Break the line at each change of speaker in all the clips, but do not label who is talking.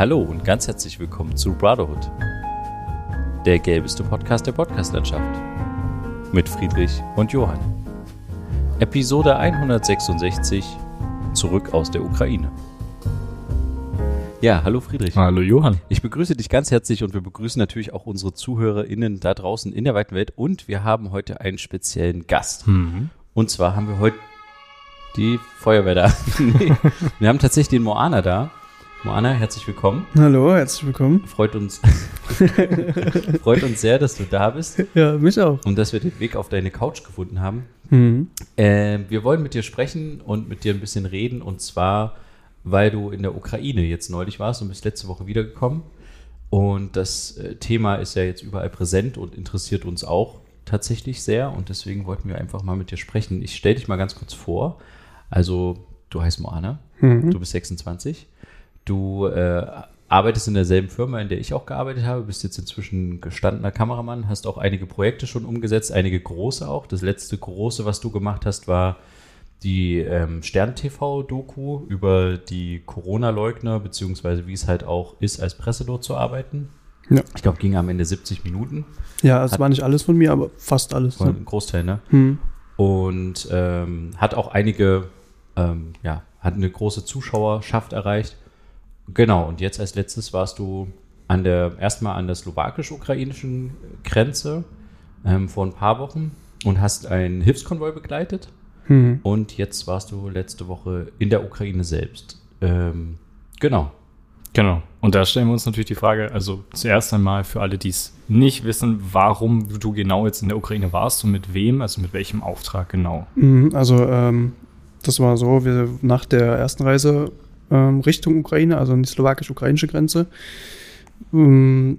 Hallo und ganz herzlich willkommen zu Brotherhood, der gelbeste Podcast der Podcastlandschaft. Mit Friedrich und Johann. Episode 166 Zurück aus der Ukraine. Ja, hallo Friedrich.
Hallo Johann.
Ich begrüße dich ganz herzlich und wir begrüßen natürlich auch unsere ZuhörerInnen da draußen in der weiten Welt und wir haben heute einen speziellen Gast.
Mhm.
Und zwar haben wir heute die Feuerwehr da. nee, wir haben tatsächlich den Moana da. Moana, herzlich willkommen.
Hallo, herzlich willkommen.
Freut uns, freut uns sehr, dass du da bist
Ja, mich auch.
und dass wir den Weg auf deine Couch gefunden haben.
Mhm.
Äh, wir wollen mit dir sprechen und mit dir ein bisschen reden und zwar, weil du in der Ukraine jetzt neulich warst und bist letzte Woche wiedergekommen. Und das äh, Thema ist ja jetzt überall präsent und interessiert uns auch tatsächlich sehr und deswegen wollten wir einfach mal mit dir sprechen. Ich stelle dich mal ganz kurz vor. Also, du heißt Moana,
Mhm.
du bist 26, du äh, arbeitest in derselben Firma, in der ich auch gearbeitet habe, bist jetzt inzwischen gestandener Kameramann, hast auch einige Projekte schon umgesetzt, einige große auch. Das letzte große, was du gemacht hast, war die ähm, Stern-TV-Doku über die Corona-Leugner, beziehungsweise wie es halt auch ist, als Presselot zu arbeiten.
Ja.
Ich glaube, ging am Ende 70 Minuten.
Ja, es war nicht alles von mir, aber fast alles. Ne?
ein Großteil, ne?
Hm.
Und ähm, hat auch einige, ähm, ja, hat eine große Zuschauerschaft erreicht. Genau, und jetzt als letztes warst du an der, erstmal an der slowakisch-ukrainischen Grenze ähm, vor ein paar Wochen und hast einen Hilfskonvoi begleitet.
Hm.
Und jetzt warst du letzte Woche in der Ukraine selbst. Ähm, genau.
Genau. Und da stellen wir uns natürlich die Frage, also zuerst einmal für alle, die es nicht wissen, warum du genau jetzt in der Ukraine warst und mit wem, also mit welchem Auftrag genau.
Mhm, Also, ähm, das war so, wir nach der ersten Reise ähm, Richtung Ukraine, also an die slowakisch-ukrainische Grenze, ähm,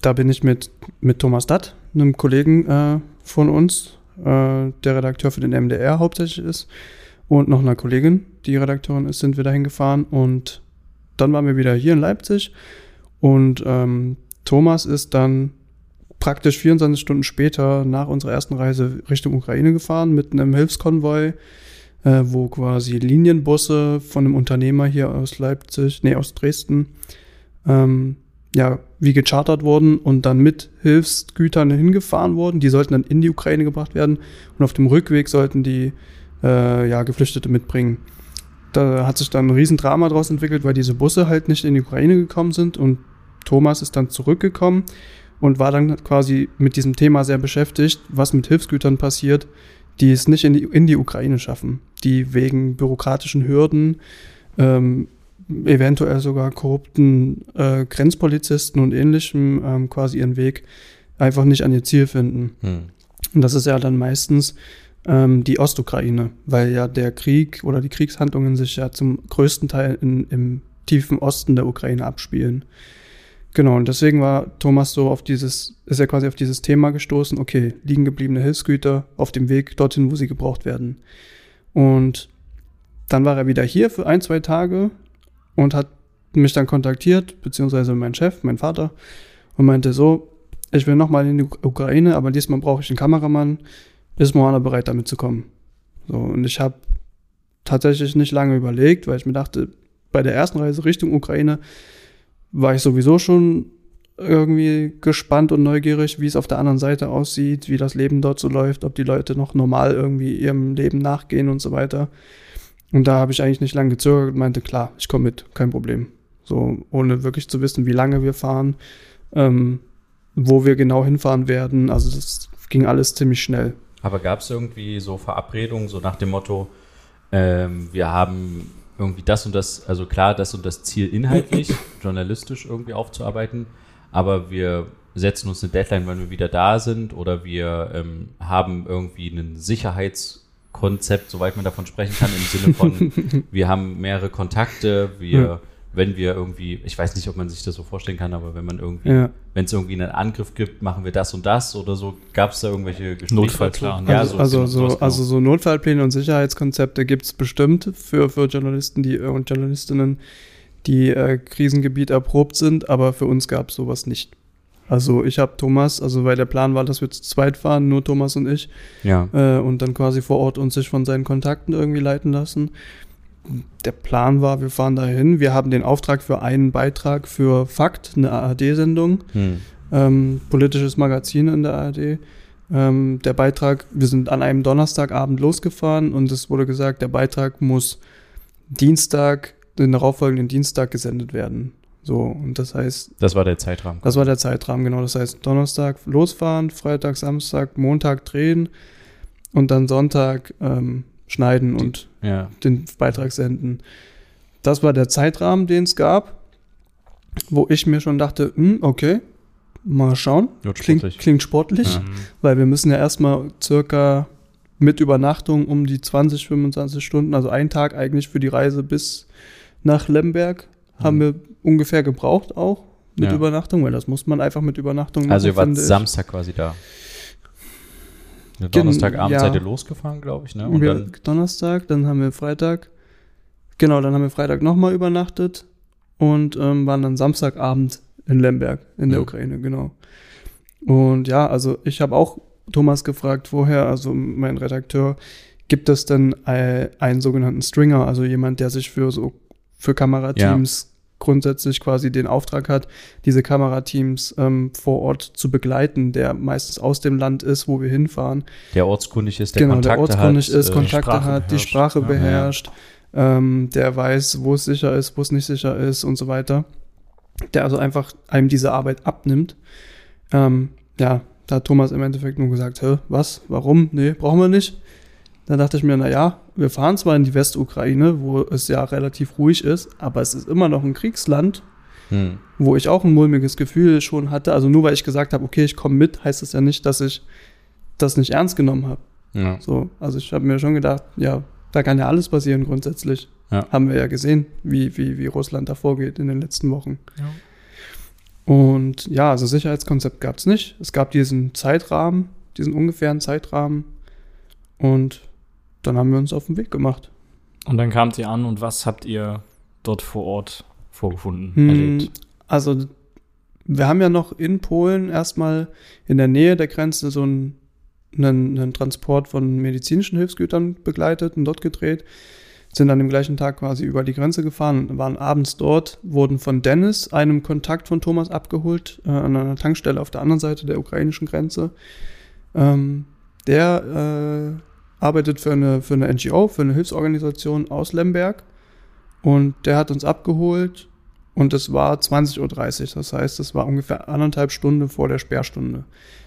da bin ich mit, mit Thomas Datt, einem Kollegen äh, von uns, äh, der Redakteur für den MDR hauptsächlich ist, und noch einer Kollegin, die Redakteurin ist, sind wir dahin gefahren und dann waren wir wieder hier in Leipzig. Und ähm, Thomas ist dann praktisch 24 Stunden später nach unserer ersten Reise Richtung Ukraine gefahren mit einem Hilfskonvoi, äh, wo quasi Linienbusse von einem Unternehmer hier aus Leipzig, nee, aus Dresden, ähm, ja, wie gechartert wurden und dann mit Hilfsgütern hingefahren wurden. Die sollten dann in die Ukraine gebracht werden und auf dem Rückweg sollten die äh, ja, Geflüchtete mitbringen. Da hat sich dann ein Riesendrama draus entwickelt, weil diese Busse halt nicht in die Ukraine gekommen sind und Thomas ist dann zurückgekommen und war dann quasi mit diesem Thema sehr beschäftigt, was mit Hilfsgütern passiert, die es nicht in die, in die Ukraine schaffen, die wegen bürokratischen Hürden, ähm, eventuell sogar korrupten äh, Grenzpolizisten und ähnlichem ähm, quasi ihren Weg einfach nicht an ihr Ziel finden.
Hm.
Und das ist ja dann meistens ähm, die Ostukraine, weil ja der Krieg oder die Kriegshandlungen sich ja zum größten Teil in, im tiefen Osten der Ukraine abspielen. Genau, und deswegen war Thomas so auf dieses, ist er quasi auf dieses Thema gestoßen, okay, liegen gebliebene Hilfsgüter auf dem Weg dorthin, wo sie gebraucht werden. Und dann war er wieder hier für ein, zwei Tage und hat mich dann kontaktiert, beziehungsweise mein Chef, mein Vater, und meinte so, ich will nochmal in die Ukraine, aber diesmal brauche ich einen Kameramann, ist Moana bereit, damit zu kommen? So, und ich habe tatsächlich nicht lange überlegt, weil ich mir dachte, bei der ersten Reise Richtung Ukraine war ich sowieso schon irgendwie gespannt und neugierig, wie es auf der anderen Seite aussieht, wie das Leben dort so läuft, ob die Leute noch normal irgendwie ihrem Leben nachgehen und so weiter. Und da habe ich eigentlich nicht lange gezögert und meinte, klar, ich komme mit, kein Problem. So, ohne wirklich zu wissen, wie lange wir fahren, ähm, wo wir genau hinfahren werden. Also das ging alles ziemlich schnell.
Aber gab es irgendwie so Verabredungen, so nach dem Motto, ähm, wir haben irgendwie das und das, also klar, das und das Ziel inhaltlich, journalistisch irgendwie aufzuarbeiten, aber wir setzen uns eine Deadline, wenn wir wieder da sind oder wir ähm, haben irgendwie ein Sicherheitskonzept, soweit man davon sprechen kann, im Sinne von, wir haben mehrere Kontakte, wir. Wenn wir irgendwie, ich weiß nicht, ob man sich das so vorstellen kann, aber wenn man irgendwie
Ja.
wenn es irgendwie einen Angriff gibt, machen wir das und das oder so. Gab es da irgendwelche Gespräche?
Notfallplan.
dazu? Ja,
also,
so,
also,
genau,
so,
sowas genau.
also so Notfallpläne und Sicherheitskonzepte gibt es bestimmt für, für Journalisten die, äh, und Journalistinnen, die äh, Krisengebiet erprobt sind, aber für uns gab es sowas nicht. Also ich habe Thomas, also weil der Plan war, dass wir zu zweit fahren, nur Thomas und ich,
ja.
äh, und dann quasi vor Ort uns sich von seinen Kontakten irgendwie leiten lassen. Der Plan war, wir fahren dahin. Wir haben den Auftrag für einen Beitrag für Fakt, eine ARD-Sendung,
Hm.
ähm, politisches Magazin in der ARD. Ähm, der Beitrag, wir sind an einem Donnerstagabend losgefahren und es wurde gesagt, der Beitrag muss Dienstag, den darauffolgenden Dienstag gesendet werden. So, und das heißt,
Das war der Zeitrahmen.
das war der Zeitrahmen, genau. Das heißt, Donnerstag losfahren, Freitag, Samstag, Montag drehen und dann Sonntag ähm, schneiden
Die-
und
Ja.
den Beitrag senden. Das war der Zeitrahmen, den es gab, wo ich mir schon dachte, hm, okay, mal schauen.
Wird
Klingt,
sportlich.
klingt sportlich,
Ja.
weil wir müssen ja erstmal circa mit Übernachtung um die 20, 25 Stunden, also einen Tag eigentlich für die Reise bis nach Lemberg, haben
Mhm.
wir ungefähr gebraucht auch mit
Ja.
Übernachtung, weil das muss man einfach mit Übernachtung machen.
Also ihr wart. Samstag quasi da. Ja, Donnerstagabend
ja.
seid ihr losgefahren, glaube ich, ne? Und
wir,
dann,
Donnerstag, dann haben wir Freitag, genau, dann haben wir Freitag nochmal übernachtet und ähm, waren dann Samstagabend in Lemberg in der
Mhm.
Ukraine, genau. Und ja, also ich habe auch Thomas gefragt, woher, also mein Redakteur, gibt es denn einen sogenannten Stringer, also jemand, der sich für so für Kamerateams grundsätzlich quasi den Auftrag hat, diese Kamerateams ähm, vor Ort zu begleiten, der meistens aus dem Land ist, wo wir hinfahren
der ortskundig ist, der
genau,
Kontakte
der ortskundig
hat.
ist,
äh,
Kontakte
Sprache
hat, die
beherrscht.
Sprache
Ja.
beherrscht, ähm, der weiß, wo es sicher ist, wo es nicht sicher ist und so weiter. Der also einfach einem diese Arbeit abnimmt. Ähm, ja, da hat Thomas im Endeffekt nur gesagt, Hä, was, warum, nee, brauchen wir nicht. Da dachte ich mir, na ja, wir fahren zwar in die Westukraine, wo es ja relativ ruhig ist, aber es ist immer noch ein Kriegsland,
hm.
wo ich auch ein mulmiges Gefühl schon hatte. Also nur weil ich gesagt habe, okay, ich komme mit, heißt das ja nicht, dass ich das nicht ernst genommen habe.
ja.
So, also ich habe mir schon gedacht, ja, da kann ja alles passieren grundsätzlich.
Ja.
Haben wir ja gesehen, wie, wie, wie Russland da vorgeht in den letzten Wochen.
Ja.
Und ja, also Sicherheitskonzept gab es nicht. Es gab diesen Zeitrahmen, diesen ungefähren Zeitrahmen. Und dann haben wir uns auf den Weg gemacht.
Und dann kamt ihr an und was habt ihr dort vor Ort vorgefunden,
Hm,
erlebt?
Also wir haben ja noch in Polen erstmal in der Nähe der Grenze so einen, einen, einen Transport von medizinischen Hilfsgütern begleitet und dort gedreht. Sind dann am gleichen Tag quasi über die Grenze gefahren, waren abends dort, wurden von Dennis, einem Kontakt von Thomas, abgeholt, äh, an einer Tankstelle auf der anderen Seite der ukrainischen Grenze. Ähm, der äh, arbeitet für eine, für eine NGO, für eine Hilfsorganisation aus Lemberg. Und der hat uns abgeholt und es war 20.30 Uhr. Das heißt, es war ungefähr anderthalb Stunden vor der Sperrstunde.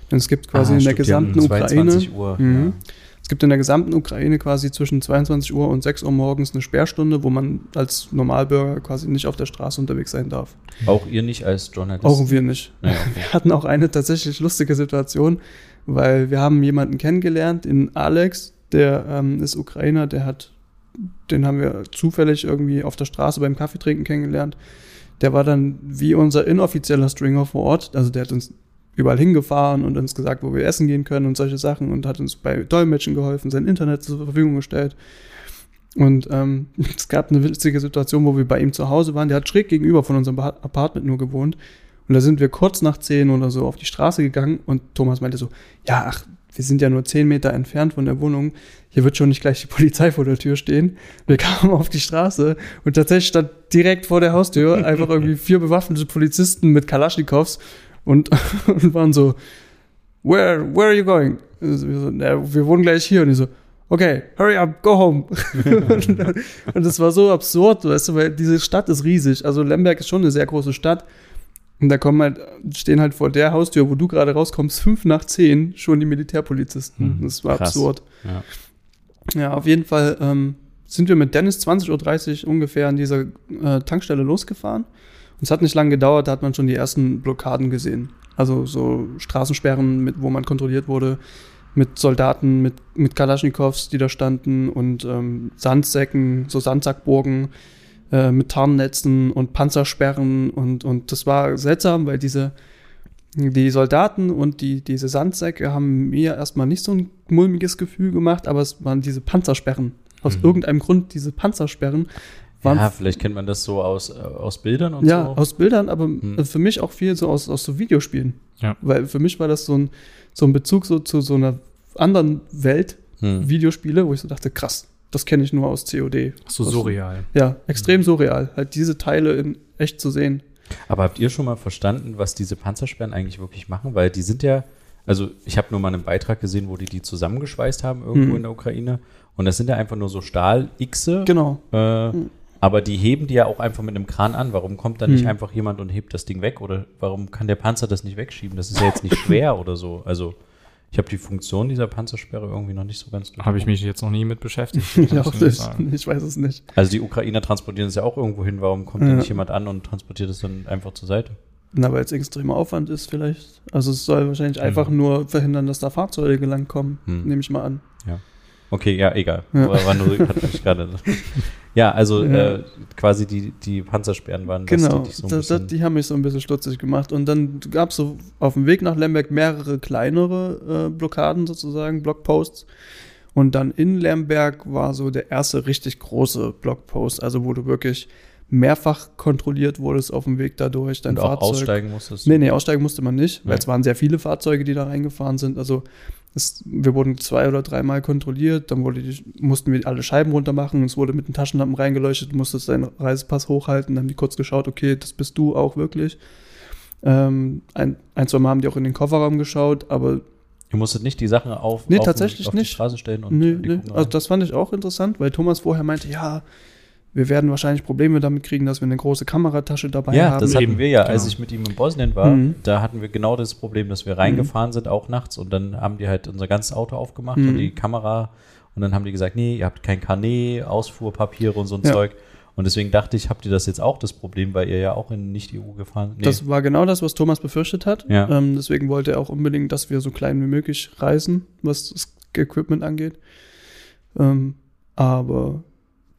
Denn es gibt quasi
Ah,
in der gesamten Ukraine.
22 Uhr.
Mhm. Es gibt in der gesamten Ukraine quasi zwischen 22 Uhr und 6 Uhr morgens eine Sperrstunde, wo man als Normalbürger quasi nicht auf der Straße unterwegs sein darf.
Ja. Auch ihr nicht als Journalist.
Auch wir nicht.
Ja, okay.
Wir hatten auch eine tatsächlich lustige Situation, weil wir haben jemanden kennengelernt, in Alex, der ähm, ist Ukrainer, der hat, den haben wir zufällig irgendwie auf der Straße beim Kaffeetrinken kennengelernt. Der war dann wie unser inoffizieller Stringer vor Ort, also der hat uns überall hingefahren und uns gesagt, wo wir essen gehen können und solche Sachen und hat uns bei Dolmetschen geholfen, sein Internet zur Verfügung gestellt. Und ähm, es gab eine witzige Situation, wo wir bei ihm zu Hause waren. Der hat schräg gegenüber von unserem Apartment nur gewohnt. Und da sind wir kurz nach zehn oder so auf die Straße gegangen und Thomas meinte so, ja, ach, wir sind ja nur zehn Meter entfernt von der Wohnung. Hier wird schon nicht gleich die Polizei vor der Tür stehen. Wir kamen auf die Straße und tatsächlich stand direkt vor der Haustür einfach irgendwie vier bewaffnete Polizisten mit Kalaschnikows und, und waren so, where, where are you going? Also wir, so, "Na, wir wohnen gleich hier. Und ich so, okay, hurry up, go home. und, und das war so absurd, weißt du, weil diese Stadt ist riesig. Also Lemberg ist schon eine sehr große Stadt. Und da kommen halt, stehen halt vor der Haustür, wo du gerade rauskommst, fünf nach zehn schon die Militärpolizisten.
Hm,
das war
krass.
absurd.
Ja.
Ja, auf jeden Fall ähm, sind wir mit Dennis 20.30 Uhr ungefähr an dieser äh, Tankstelle losgefahren. Und es hat nicht lange gedauert, da hat man schon die ersten Blockaden gesehen. Also so Straßensperren, mit, wo man kontrolliert wurde, mit Soldaten, mit, mit Kalaschnikows, die da standen und ähm, Sandsäcken, so Sandsackburgen äh, mit Tarnnetzen und Panzersperren und, und das war seltsam, weil diese die Soldaten und die, diese Sandsäcke haben mir erstmal nicht so ein mulmiges Gefühl gemacht, aber es waren diese Panzersperren. Aus
Mhm.
irgendeinem Grund diese Panzersperren waren
ja, vielleicht kennt man das so aus, äh, aus Bildern und
ja,
so.
aus Bildern, aber
Hm.
für mich auch viel so aus, aus so Videospielen.
Ja.
Weil für mich war das so ein, so ein Bezug so zu so einer anderen Welt,
Hm.
Videospiele, wo ich so dachte, krass, das kenne ich nur aus COD.
So
Aus-
surreal.
Ja, extrem surreal, halt diese Teile in echt zu sehen.
Aber habt ihr schon mal verstanden, was diese Panzersperren eigentlich wirklich machen? Weil die sind ja, also ich habe nur mal einen Beitrag gesehen, wo die die zusammengeschweißt haben irgendwo
Mhm.
in der Ukraine. Und das sind ja einfach nur so Stahl-Xe.
Genau.
Äh,
Mhm.
Aber die heben die ja auch einfach mit einem Kran an. Warum kommt da nicht
Mhm.
einfach jemand und hebt das Ding weg? Oder warum kann der Panzer das nicht wegschieben? Das ist ja jetzt nicht schwer oder so. Also ich habe die Funktion dieser Panzersperre irgendwie noch nicht so ganz
Habe ich mich jetzt noch nie mit beschäftigt.
Ich, auch
nicht
ich weiß es nicht.
Also die Ukrainer transportieren es ja auch irgendwo hin. Warum kommt da
Ja.
nicht jemand an und transportiert es dann einfach zur Seite?
Na, weil es extremer Aufwand ist vielleicht. Also es soll wahrscheinlich einfach nur verhindern, dass da Fahrzeuge langkommen,
Hm.
nehme ich mal an.
Okay, ja, egal.
Ja.
War nur, hat mich gerade. Ja, also
Ja.
Äh, quasi die, die Panzersperren waren das,
Genau,
die dich so ein
das, das, die haben mich so ein bisschen stutzig gemacht. Und dann gab es so auf dem Weg nach Lemberg mehrere kleinere äh, Blockaden sozusagen, Blockposts. Und dann in Lemberg war so der erste richtig große Blockpost, also wo du wirklich mehrfach kontrolliert wurdest auf dem Weg dadurch. Dein
und auch
Fahrzeug.
aussteigen musstest.
Nee, nee, aussteigen musste man nicht, weil
Ja.
es waren sehr viele Fahrzeuge, die da reingefahren sind. Also es, wir wurden zwei oder dreimal kontrolliert, dann die, mussten wir alle Scheiben runter machen, es wurde mit den Taschenlampen reingeleuchtet, musstest deinen Reisepass hochhalten, dann haben die kurz geschaut, okay, das bist du auch wirklich. Ähm, ein, ein, zwei Mal haben die auch in den Kofferraum geschaut, aber
Ihr musstet nicht die Sachen auf,
Nee,
auf,
tatsächlich
auf
nicht.
die Straße stellen und
nö.
gucken
Also das fand ich auch interessant, weil Thomas vorher meinte, ja, wir werden wahrscheinlich Probleme damit kriegen, dass wir eine große Kameratasche dabei
ja,
haben.
das hatten
Eben,
wir ja,
genau.
als ich mit ihm in Bosnien war.
Mhm.
Da hatten wir genau das Problem, dass wir reingefahren sind, auch nachts. Und dann haben die halt unser ganzes Auto aufgemacht
Mhm.
und die Kamera. Und dann haben die gesagt, nee, ihr habt kein Carnet, Ausfuhrpapiere und so ein
Ja.
Zeug. Und deswegen dachte ich, habt ihr das jetzt auch das Problem, weil ihr ja auch in Nicht-EU gefahren nee.
Das war genau das, was Thomas befürchtet hat.
Ja.
Ähm, deswegen wollte er auch unbedingt, dass wir so klein wie möglich reisen, was das Equipment angeht. Ähm, aber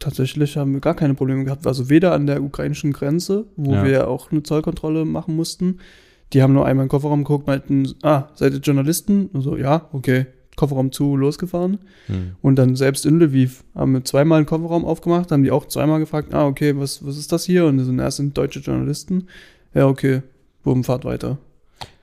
tatsächlich haben wir gar keine Probleme gehabt. Also weder an der ukrainischen Grenze, wo
Ja.
wir auch eine Zollkontrolle machen mussten. Die haben nur einmal in den Kofferraum geguckt, meinten, ah, seid ihr Journalisten? Und so, ja, okay. Kofferraum zu, losgefahren.
Hm.
Und dann selbst in Lviv haben wir zweimal einen Kofferraum aufgemacht, haben die auch zweimal gefragt, ah, okay, was, was ist das hier? Und das sind erst sind deutsche Journalisten. Ja, okay, bumm, fahrt weiter.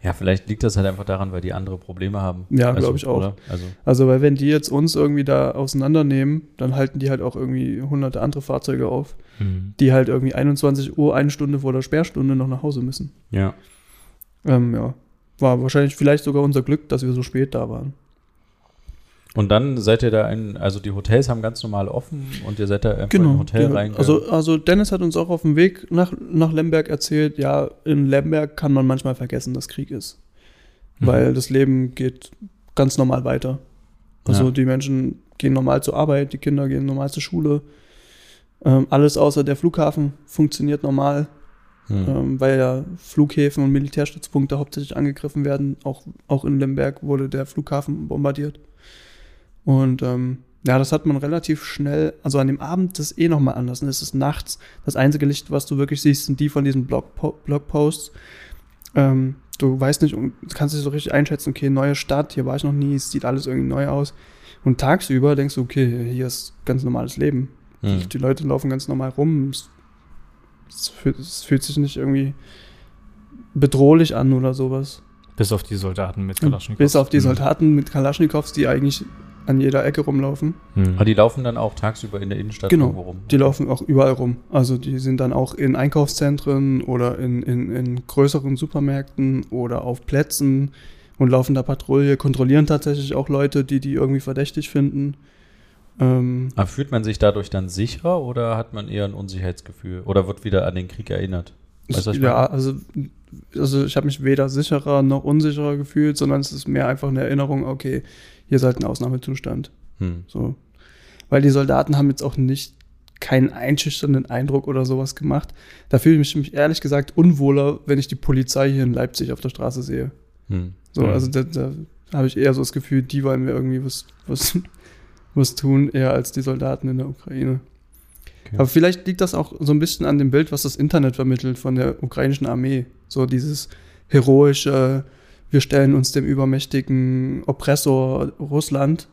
Ja, vielleicht liegt das halt einfach daran, weil die andere Probleme haben.
Ja,
Also,
glaube ich auch.
Also,
Also, weil wenn die jetzt uns irgendwie da auseinandernehmen, dann halten die halt auch irgendwie hunderte andere Fahrzeuge auf,
Hm.
die halt irgendwie 21 Uhr, eine Stunde vor der Sperrstunde noch nach Hause müssen.
ja.
Ähm, ja. War wahrscheinlich vielleicht sogar unser Glück, dass wir so spät da waren.
Und dann seid ihr da in, also die Hotels haben ganz normal offen und ihr seid da einfach in ein Hotel
die-
rein.
also, also Dennis hat uns auch auf dem Weg nach, nach Lemberg erzählt, ja, in Lemberg kann man manchmal vergessen, dass Krieg ist.
Mhm.
Weil das Leben geht ganz normal weiter. Also
Ja.
die Menschen gehen normal zur Arbeit, die Kinder gehen normal zur Schule. Ähm, alles außer der Flughafen funktioniert normal,
hm.
ähm, weil ja Flughäfen und Militärstützpunkte hauptsächlich angegriffen werden. Auch, auch in Lemberg wurde der Flughafen bombardiert. Und ähm, ja, das hat man relativ schnell, also an dem Abend ist eh nochmal anders. Und es ist nachts. Das einzige Licht, was du wirklich siehst, sind die von diesen Blogpo Blogposts. Ähm, du weißt nicht, und kannst nicht so richtig einschätzen, okay, neue Stadt, hier war ich noch nie, es sieht alles irgendwie neu aus. Und tagsüber denkst du, okay, hier ist ganz normales Leben.
Hm.
Die Leute laufen ganz normal rum. Es, es, fühlt, es fühlt sich nicht irgendwie bedrohlich an oder sowas.
Bis auf die Soldaten mit Kalaschnikows.
Bis auf die
Hm.
Soldaten mit Kalaschnikows, die eigentlich an jeder Ecke rumlaufen.
Hm.
Aber die laufen dann auch tagsüber in der Innenstadt
Genau.
irgendwo rum.
Die laufen auch überall rum. Also die sind dann auch in Einkaufszentren oder in, in, in größeren Supermärkten oder auf Plätzen und laufen da Patrouille, kontrollieren tatsächlich auch Leute, die die irgendwie verdächtig finden. Ähm,
Aber fühlt man sich dadurch dann sicherer oder hat man eher ein Unsicherheitsgefühl? Oder wird wieder an den Krieg erinnert? Weißt ich
ja, also, also ich habe mich weder sicherer noch unsicherer gefühlt, sondern es ist mehr einfach eine Erinnerung, okay, hier ist halt ein Ausnahmezustand.
Hm.
So. Weil die Soldaten haben jetzt auch nicht keinen einschüchternden Eindruck oder sowas gemacht. Da fühle ich mich ehrlich gesagt unwohler, wenn ich die Polizei hier in Leipzig auf der Straße sehe.
Hm.
So,
Mhm.
also da, da habe ich eher so das Gefühl, die wollen mir irgendwie was, was, was tun, eher als die Soldaten in der Ukraine.
Okay.
Aber vielleicht liegt das auch so ein bisschen an dem Bild, was das Internet vermittelt von der ukrainischen Armee. So dieses heroische, wir stellen uns dem übermächtigen Oppressor Russland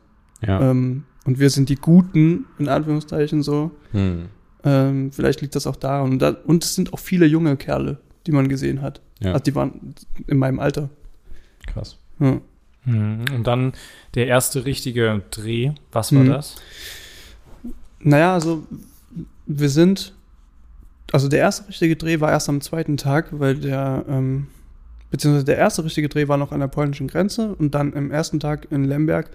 Ja.
ähm, und wir sind die Guten, in Anführungszeichen so.
Hm.
Ähm, vielleicht liegt das auch daran. Und, da, und es sind auch viele junge Kerle, die man gesehen hat.
Ja.
Also die waren in meinem Alter.
Krass.
Ja.
Hm. Und dann der erste richtige Dreh. Was war
Hm.
das?
Naja, also wir sind, also der erste richtige Dreh war erst am zweiten Tag, weil der, ähm, beziehungsweise der erste richtige Dreh war noch an der polnischen Grenze und dann im ersten Tag in Lemberg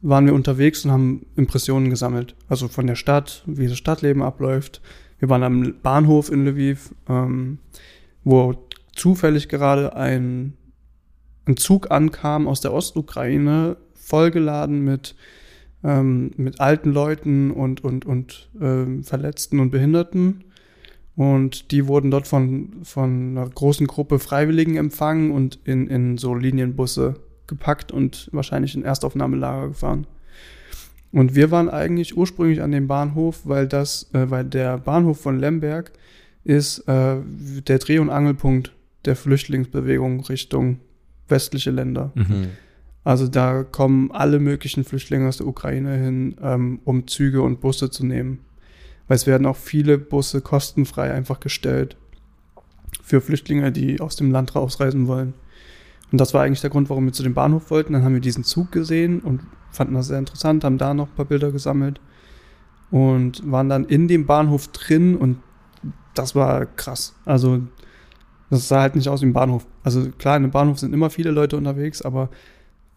waren wir unterwegs und haben Impressionen gesammelt. Also von der Stadt, wie das Stadtleben abläuft. Wir waren am Bahnhof in Lviv, ähm, wo zufällig gerade ein, ein Zug ankam aus der Ostukraine, vollgeladen mit, ähm, mit alten Leuten und, und, und ähm, Verletzten und Behinderten. Und die wurden dort von, von einer großen Gruppe Freiwilligen empfangen und in, in so Linienbusse gepackt und wahrscheinlich in Erstaufnahmelager gefahren. Und wir waren eigentlich ursprünglich an dem Bahnhof, weil das, äh, weil der Bahnhof von Lemberg ist äh, der Dreh- und Angelpunkt der Flüchtlingsbewegung Richtung westliche Länder.
Mhm.
Also da kommen alle möglichen Flüchtlinge aus der Ukraine hin, ähm, um Züge und Busse zu nehmen. Weil es werden auch viele Busse kostenfrei einfach gestellt für Flüchtlinge, die aus dem Land rausreisen wollen. Und das war eigentlich der Grund, warum wir zu dem Bahnhof wollten. Dann haben wir diesen Zug gesehen und fanden das sehr interessant, haben da noch ein paar Bilder gesammelt und waren dann in dem Bahnhof drin und das war krass. Also das sah halt nicht aus wie ein Bahnhof. Also klar, in einem Bahnhof sind immer viele Leute unterwegs, aber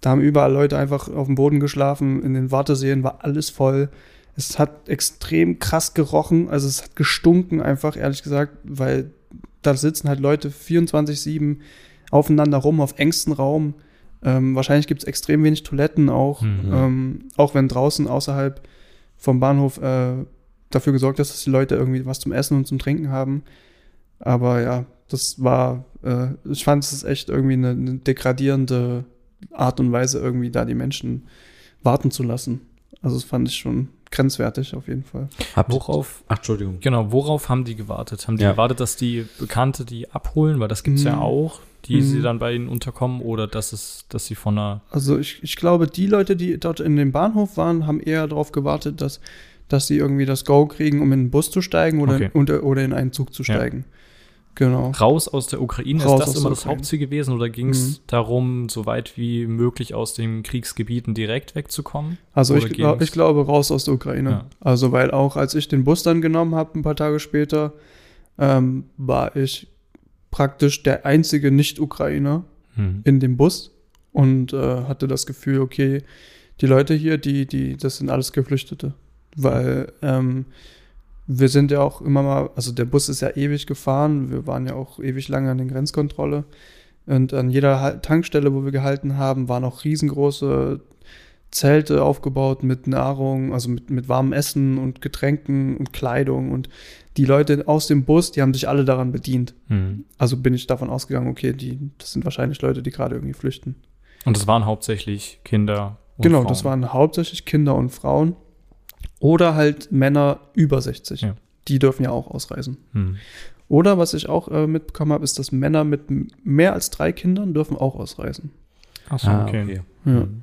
da haben überall Leute einfach auf dem Boden geschlafen. In den Wartesälen war alles voll. Es hat extrem krass gerochen. Also es hat gestunken einfach, ehrlich gesagt, weil da sitzen halt Leute 24-7 aufeinander rum auf engstem Raum. Ähm, wahrscheinlich gibt es extrem wenig Toiletten auch,
Mhm.
ähm, auch wenn draußen außerhalb vom Bahnhof äh, dafür gesorgt ist, dass die Leute irgendwie was zum Essen und zum Trinken haben. Aber ja, das war, äh, ich fand es echt irgendwie eine, eine degradierende Art und Weise, irgendwie da die Menschen warten zu lassen. Also das fand ich schon grenzwertig auf jeden Fall.
Habt
Worauf,
Ach, Entschuldigung.
genau, worauf haben die gewartet? Haben die
Ja.
gewartet, dass die Bekannte die abholen? Weil das gibt's ja
Mhm.
auch, die
Mhm.
sie dann bei ihnen unterkommen oder dass es, dass sie von einer
Also ich, ich glaube, die Leute, die dort in dem Bahnhof waren, haben eher darauf gewartet, dass, dass sie irgendwie das Go kriegen, um in den Bus zu steigen oder,
Okay.
oder, oder in einen Zug zu
Ja.
Genau.
raus aus der Ukraine.
Raus
ist das immer das
Ukraine.
Hauptziel gewesen oder ging es
Mhm.
darum, so weit wie möglich aus den Kriegsgebieten direkt wegzukommen?
Also ich, glaub, ich glaube raus aus der Ukraine.
Ja.
Also weil auch als ich den Bus dann genommen habe, ein paar Tage später, ähm, war ich praktisch der einzige Nicht-Ukrainer
Hm.
in dem Bus und äh, hatte das Gefühl, okay, die Leute hier, die, die, das sind alles Geflüchtete. Weil ähm, wir sind ja auch immer mal, also der Bus ist ja ewig gefahren, wir waren ja auch ewig lange an der Grenzkontrolle. Und an jeder Tankstelle, wo wir gehalten haben, waren auch riesengroße Zelte aufgebaut mit Nahrung, also mit, mit warmem Essen und Getränken und Kleidung. Und die Leute aus dem Bus, die haben sich alle daran bedient.
Hm.
Also bin ich davon ausgegangen, okay, die, das sind wahrscheinlich Leute, die gerade irgendwie flüchten.
Und das waren hauptsächlich Kinder. Und
genau,
Frauen.
das waren hauptsächlich Kinder und Frauen. Oder halt Männer über 60.
Ja.
Die dürfen ja auch ausreisen.
Hm.
Oder was ich auch äh, mitbekommen habe, ist, dass Männer mit mehr als drei Kindern dürfen auch ausreisen.
Achso,
Ah,
okay.
okay.
Ja,
Hm.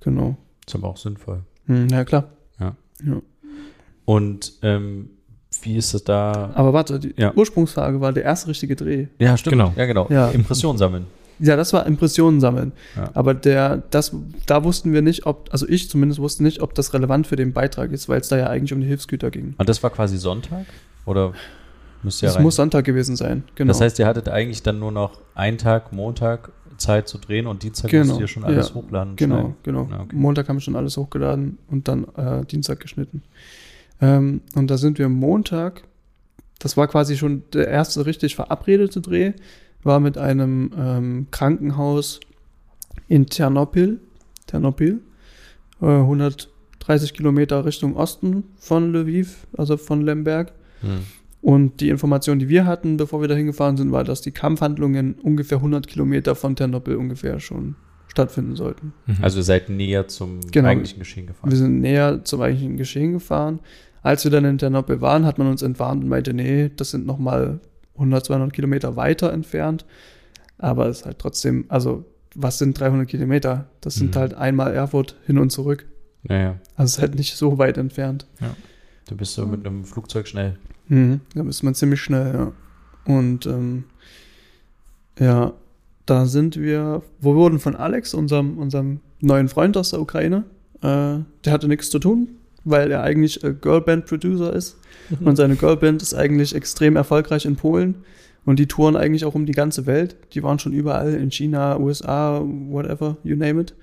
genau.
Ist aber auch sinnvoll.
Hm, ja, klar.
Und ähm, wie ist es da?
Aber warte, die
Ja.
Ursprungsfrage war der erste richtige Dreh.
Ja, stimmt.
Genau.
Ja, genau.
Ja.
Impression sammeln.
Ja, das war Impressionen sammeln.
Ja.
Aber der, das, da wussten wir nicht, ob, also ich zumindest wusste nicht, ob das relevant für den Beitrag ist, weil es da ja eigentlich um die Hilfsgüter ging.
Und das war quasi Sonntag? Oder müsste ja
Es
rein?
muss Sonntag gewesen sein, genau.
Das heißt, ihr hattet eigentlich dann nur noch einen Tag, Montag Zeit zu drehen und Dienstag
Genau,
musstet ihr schon alles
ja.
hochladen
Genau,
schneiden.
genau.
Ja, okay.
Montag haben wir schon alles hochgeladen und dann äh, Dienstag geschnitten. Ähm, und da sind wir Montag, das war quasi schon der erste richtig verabredete Dreh, war mit einem ähm, Krankenhaus in Ternopil, Ternopil, äh, 130 Kilometer Richtung Osten von Lviv, also von Lemberg.
Hm.
Und die Information, die wir hatten, bevor wir dahin gefahren sind, war, dass die Kampfhandlungen ungefähr 100 Kilometer von Ternopil ungefähr schon stattfinden sollten.
Mhm.
Also ihr seid näher zum
Genau.
eigentlichen Geschehen gefahren.
Wir sind näher zum eigentlichen Geschehen gefahren. Als wir dann in Ternopil waren, hat man uns entwarnt und meinte, nee, das sind nochmal 100, 200 Kilometer weiter entfernt. Aber es ist halt trotzdem, also was sind 300 Kilometer? Das sind
Mhm.
halt einmal Erfurt hin und zurück.
Naja,
Also es ist halt nicht so weit entfernt.
du bist so mit einem Flugzeug schnell.
Mhm. Da ist man ziemlich schnell, ja. Und ähm, ja, da sind wir, wir wurden von Alex, unserem, unserem neuen Freund aus der Ukraine, äh, der hatte nichts zu tun, weil er eigentlich äh, Girlband-Producer ist. Und seine Girlband ist eigentlich extrem erfolgreich in Polen. Und die touren eigentlich auch um die ganze Welt. Die waren schon überall in China, USA, whatever, you name it.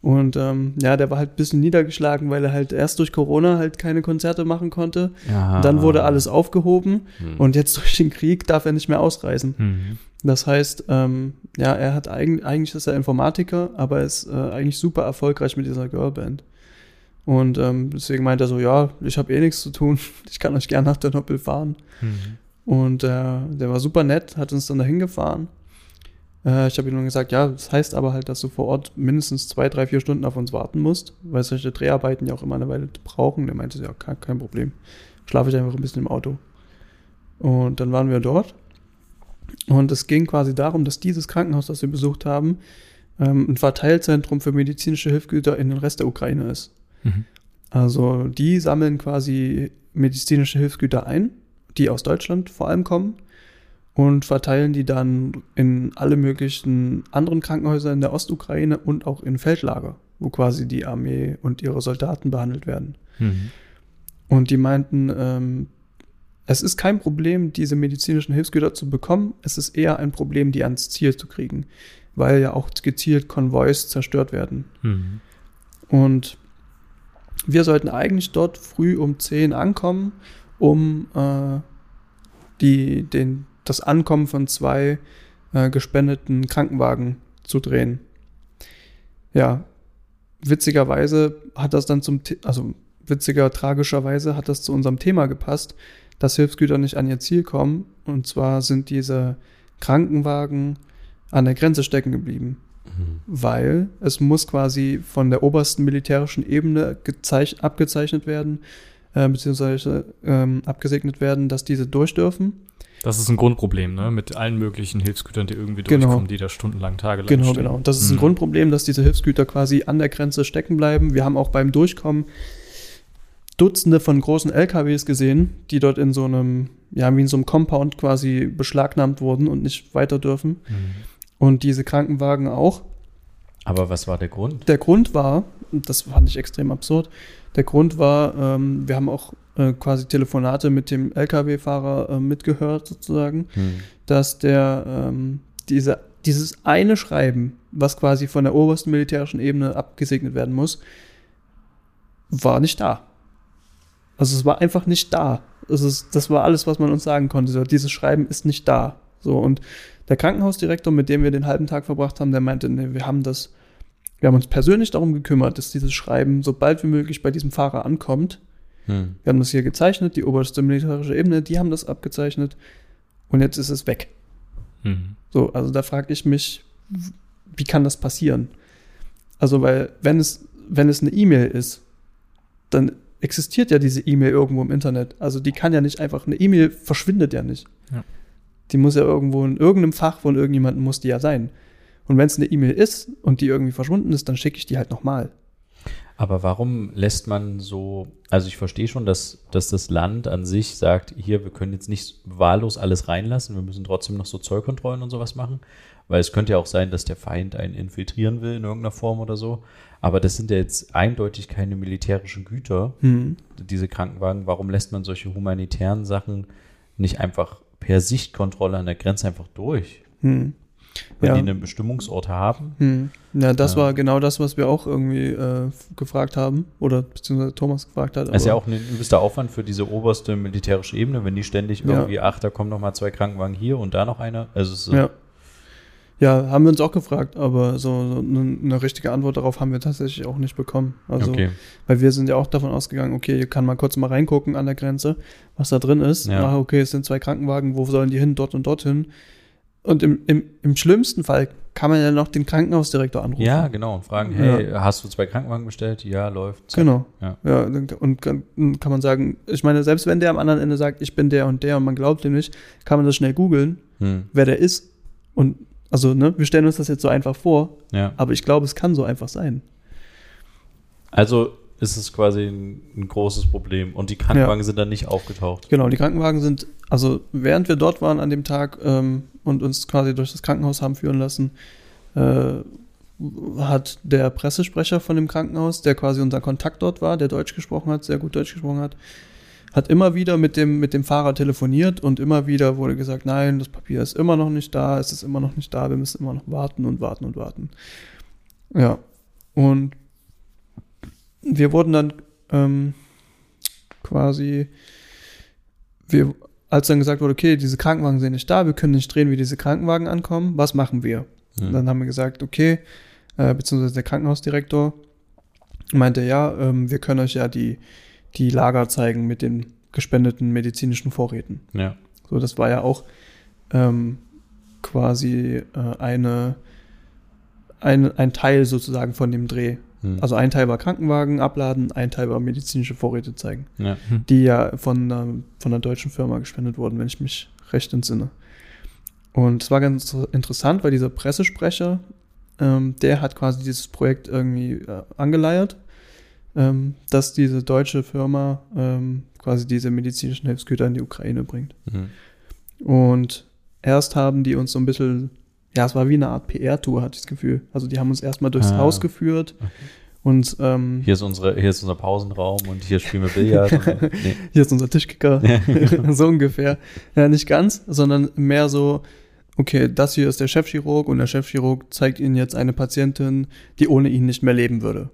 Und ähm, ja, der war halt ein bisschen niedergeschlagen, weil er halt erst durch Corona halt keine Konzerte machen konnte.
Ja.
Dann wurde alles aufgehoben
Hm.
und jetzt durch den Krieg darf er nicht mehr ausreisen.
Mhm.
Das heißt, ähm, ja, er hat eigentlich, eigentlich ist er Informatiker, aber er ist äh, eigentlich super erfolgreich mit dieser Girlband. Und ähm, deswegen meint er so, ja, ich habe eh nichts zu tun, ich kann euch gerne nach der Noppel fahren.
Mhm.
Und äh, der war super nett, hat uns dann dahin gefahren. Äh, ich habe ihm nur gesagt, ja, das heißt aber halt, dass du vor Ort mindestens zwei, drei, vier Stunden auf uns warten musst, weil solche Dreharbeiten ja auch immer eine Weile brauchen. Der meinte, ja, kein, kein Problem. Schlafe ich einfach ein bisschen im Auto. Und dann waren wir dort. Und es ging quasi darum, dass dieses Krankenhaus, das wir besucht haben, ähm, ein Verteilzentrum für medizinische Hilfsgüter in den Rest der Ukraine ist.
Mhm.
Also die sammeln quasi medizinische Hilfsgüter ein, die aus Deutschland vor allem kommen, und verteilen die dann in alle möglichen anderen Krankenhäuser in der Ostukraine und auch in Feldlager, wo quasi die Armee und ihre Soldaten behandelt werden.
Mhm.
Und die meinten, ähm, es ist kein Problem, diese medizinischen Hilfsgüter zu bekommen, es ist eher ein Problem, die ans Ziel zu kriegen, weil ja auch gezielt Konvois zerstört werden.
Mhm.
Und wir sollten eigentlich dort früh um 10 ankommen, um äh, die, den, das Ankommen von zwei äh, gespendeten Krankenwagen zu drehen. Ja, witzigerweise hat das dann zum, The also witziger, tragischerweise hat das zu unserem Thema gepasst, dass Hilfsgüter nicht an ihr Ziel kommen. Und zwar sind diese Krankenwagen an der Grenze stecken geblieben
Mhm.
weil es muss quasi von der obersten militärischen Ebene gezeich- abgezeichnet werden, äh, beziehungsweise ähm, abgesegnet werden, dass diese durch dürfen.
Das ist ein Grundproblem, ne? Mit allen möglichen Hilfsgütern, die irgendwie
Genau.
durchkommen, die da stundenlang, tagelang
Genau,
stehen.
genau. Das ist ein
Mhm.
Grundproblem, dass diese Hilfsgüter quasi an der Grenze stecken bleiben. Wir haben auch beim Durchkommen Dutzende von großen LKWs gesehen, die dort in so einem, ja, wie in so einem Compound quasi beschlagnahmt wurden und nicht weiter dürfen.
Mhm.
Und diese Krankenwagen auch.
Aber was war der Grund?
Der Grund war, das fand ich extrem absurd, der Grund war, ähm, wir haben auch äh, quasi Telefonate mit dem Lkw-Fahrer äh, mitgehört, sozusagen,
Hm.
dass der ähm, diese, dieses eine Schreiben, was quasi von der obersten militärischen Ebene abgesegnet werden muss, war nicht da. Also es war einfach nicht da. Es ist, das war alles, was man uns sagen konnte. So, dieses Schreiben ist nicht da. So, und der Krankenhausdirektor, mit dem wir den halben Tag verbracht haben, der meinte, nee, wir haben das, wir haben uns persönlich darum gekümmert, dass dieses Schreiben so bald wie möglich bei diesem Fahrer ankommt.
Hm.
Wir haben das hier gezeichnet, die oberste militärische Ebene, die haben das abgezeichnet und jetzt ist es weg.
Mhm.
So, also da frage ich mich, wie kann das passieren? Also, weil, wenn es, wenn es eine E-Mail ist, dann existiert ja diese E-Mail irgendwo im Internet. Also, die kann ja nicht einfach, eine E-Mail verschwindet ja nicht.
Ja.
Die muss ja irgendwo in irgendeinem Fach von irgendjemandem muss die ja sein. Und wenn es eine E-Mail ist und die irgendwie verschwunden ist, dann schicke ich die halt nochmal.
Aber warum lässt man so, also ich verstehe schon, dass, dass das Land an sich sagt, hier, wir können jetzt nicht wahllos alles reinlassen, wir müssen trotzdem noch so Zollkontrollen und sowas machen, weil es könnte ja auch sein, dass der Feind einen infiltrieren will in irgendeiner Form oder so. Aber das sind ja jetzt eindeutig keine militärischen Güter,
Hm.
diese Krankenwagen. Warum lässt man solche humanitären Sachen nicht einfach per Sichtkontrolle an der Grenze einfach durch?
Hm.
Wenn
Ja.
die einen Bestimmungsort haben?
Hm. Ja, das
Ja.
war genau das, was wir auch irgendwie äh, gefragt haben. Oder beziehungsweise Thomas gefragt hat.
Das ist ja auch ein übelster Aufwand für diese oberste militärische Ebene, wenn die ständig
Ja.
irgendwie, ach, da kommen noch mal zwei Krankenwagen hier und da noch einer. Also es ist,
Ja. Ja, haben wir uns auch gefragt, aber so, so eine, eine richtige Antwort darauf haben wir tatsächlich auch nicht bekommen. Also,
okay.
weil wir sind ja auch davon ausgegangen, okay, hier kann man kurz mal reingucken an der Grenze, was da drin ist.
Ja.
Ah, okay, es sind zwei Krankenwagen, wo sollen die hin? Dort und dorthin. Und im, im, im schlimmsten Fall kann man ja noch den Krankenhausdirektor anrufen.
Ja, genau. Und fragen, hey, hast du zwei Krankenwagen bestellt? Ja, läuft. Zack.
Genau.
Ja.
Ja, dann- und kann, kann man sagen, ich meine, selbst wenn der am anderen Ende sagt, ich bin der und der und man glaubt dem nicht, kann man das schnell googeln,
Hm.
wer der ist. Und also, ne, wir stellen uns das jetzt so einfach vor,
ja.
aber ich glaube, es kann so einfach sein.
Also ist es quasi ein, ein großes Problem. Und die Krankenwagen sind dann nicht aufgetaucht.
Genau, die Krankenwagen sind, also während wir dort waren an dem Tag ähm, und uns quasi durch das Krankenhaus haben führen lassen, äh, hat der Pressesprecher von dem Krankenhaus, der quasi unser Kontakt dort war, der Deutsch gesprochen hat, sehr gut Deutsch gesprochen hat, hat immer wieder mit dem, mit dem Fahrer telefoniert und immer wieder wurde gesagt, nein, das Papier ist immer noch nicht da, es ist immer noch nicht da, wir müssen immer noch warten und warten und warten. Ja, und wir wurden dann ähm, quasi, wir, als dann gesagt wurde, okay, diese Krankenwagen sind nicht da, wir können nicht drehen, wie diese Krankenwagen ankommen, was machen wir?
Hm.
Dann haben wir gesagt, okay, äh, beziehungsweise der Krankenhausdirektor meinte, ja, ähm, wir können euch ja die, die Lager zeigen mit den gespendeten medizinischen Vorräten.
Ja.
So, das war ja auch ähm, quasi äh, eine, ein, ein Teil sozusagen von dem Dreh.
Hm.
Also ein Teil war Krankenwagen abladen, ein Teil war medizinische Vorräte zeigen,
ja.
die ja von, ähm, von einer deutschen Firma gespendet wurden, wenn ich mich recht entsinne. Und es war ganz interessant, weil dieser Pressesprecher, ähm, der hat quasi dieses Projekt irgendwie äh, angeleiert, ähm, dass diese deutsche Firma ähm, quasi diese medizinischen Hilfsgüter in die Ukraine bringt.
Hm.
Und erst haben die uns so ein bisschen, ja, es war wie eine Art PR-Tour, hatte ich das Gefühl. Also die haben uns erstmal durchs
Ah.
Haus geführt und ähm,
Hier ist unsere, hier ist unser Pausenraum und hier spielen wir Billard. und, nee.
hier ist unser Tischkicker, so ungefähr. Ja, nicht ganz, sondern mehr so, okay, das hier ist der Chefchirurg und der Chefchirurg zeigt Ihnen jetzt eine Patientin, die ohne ihn nicht mehr leben würde.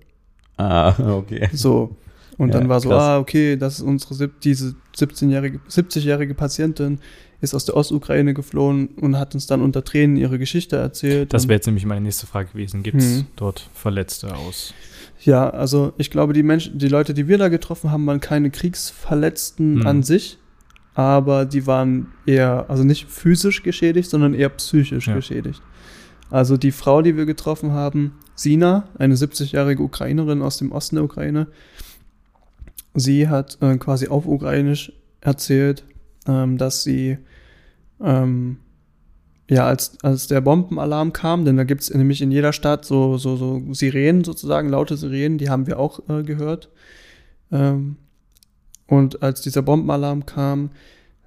Ah, okay.
So. Und
Ja,
dann war so,
krass.
ah, okay, das ist unsere, diese 17-jährige, 70-jährige Patientin, ist aus der Ostukraine geflohen und hat uns dann unter Tränen ihre Geschichte erzählt.
Das wäre jetzt nämlich meine nächste Frage gewesen. Gibt es
Mhm.
dort Verletzte aus?
Ja, also ich glaube, die Menschen, die Leute, die wir da getroffen haben, waren keine Kriegsverletzten
Hm.
an sich, aber die waren eher, also nicht physisch geschädigt, sondern eher psychisch
Ja.
geschädigt. Also die Frau, die wir getroffen haben, Sina, eine 70-jährige Ukrainerin aus dem Osten der Ukraine, sie hat äh, quasi auf Ukrainisch erzählt, ähm, dass sie ähm, ja, als, als der Bombenalarm kam, denn da gibt es nämlich in jeder Stadt so, so, so Sirenen sozusagen, laute Sirenen, die haben wir auch äh, gehört. Ähm, und als dieser Bombenalarm kam,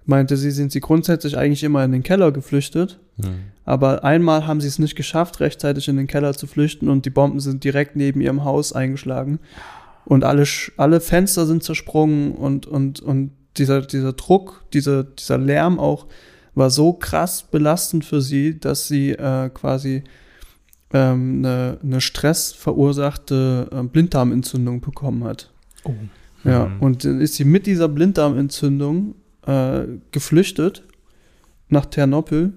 meinte sie, sind sie grundsätzlich eigentlich immer in den Keller geflüchtet.
Hm.
Aber einmal haben sie es nicht geschafft, rechtzeitig in den Keller zu flüchten und die Bomben sind direkt neben ihrem Haus eingeschlagen. Und alle, alle Fenster sind zersprungen und, und, und dieser, dieser Druck, dieser, dieser Lärm auch war so krass belastend für sie, dass sie äh, quasi ähm, eine, eine stressverursachte äh, Blinddarmentzündung bekommen hat.
Oh.
Ja,
Mhm.
und dann ist sie mit dieser Blinddarmentzündung äh, geflüchtet nach Ternopil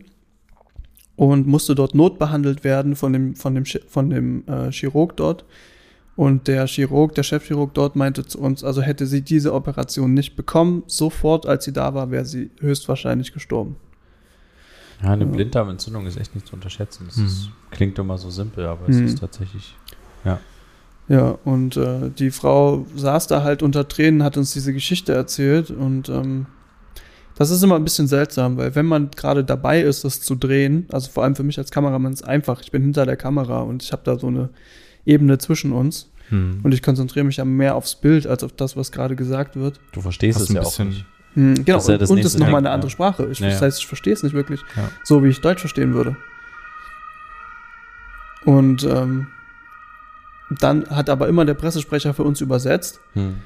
und musste dort notbehandelt werden von dem, von dem, von dem äh, Chirurg dort. Und der Chirurg, der Chefchirurg dort meinte zu uns, also hätte sie diese Operation nicht bekommen, sofort als sie da war, wäre sie höchstwahrscheinlich gestorben.
Ja, eine
Ja.
Blinddarmentzündung ist echt nicht zu unterschätzen. Das
Hm.
ist, klingt immer so simpel, aber es
Hm.
ist tatsächlich.
Ja, und äh, die Frau saß da halt unter Tränen, hat uns diese Geschichte erzählt und ähm, das ist immer ein bisschen seltsam, weil wenn man gerade dabei ist, das zu drehen, also vor allem für mich als Kameramann ist es einfach, ich bin hinter der Kamera und ich habe da so eine Ebene zwischen uns
Hm.
und ich konzentriere mich ja mehr aufs Bild als auf das, was gerade gesagt wird.
Du verstehst
Hast
es
ein
ja auch
bisschen-
nicht.
Hm, genau,
ja
und,
das
und es ist nochmal eine andere
ja.
Sprache. Ich,
Ja,
Das heißt, ich verstehe es nicht wirklich,
Ja.
so wie ich Deutsch verstehen würde. Und ähm, dann hat aber immer der Pressesprecher für uns übersetzt.
Hm.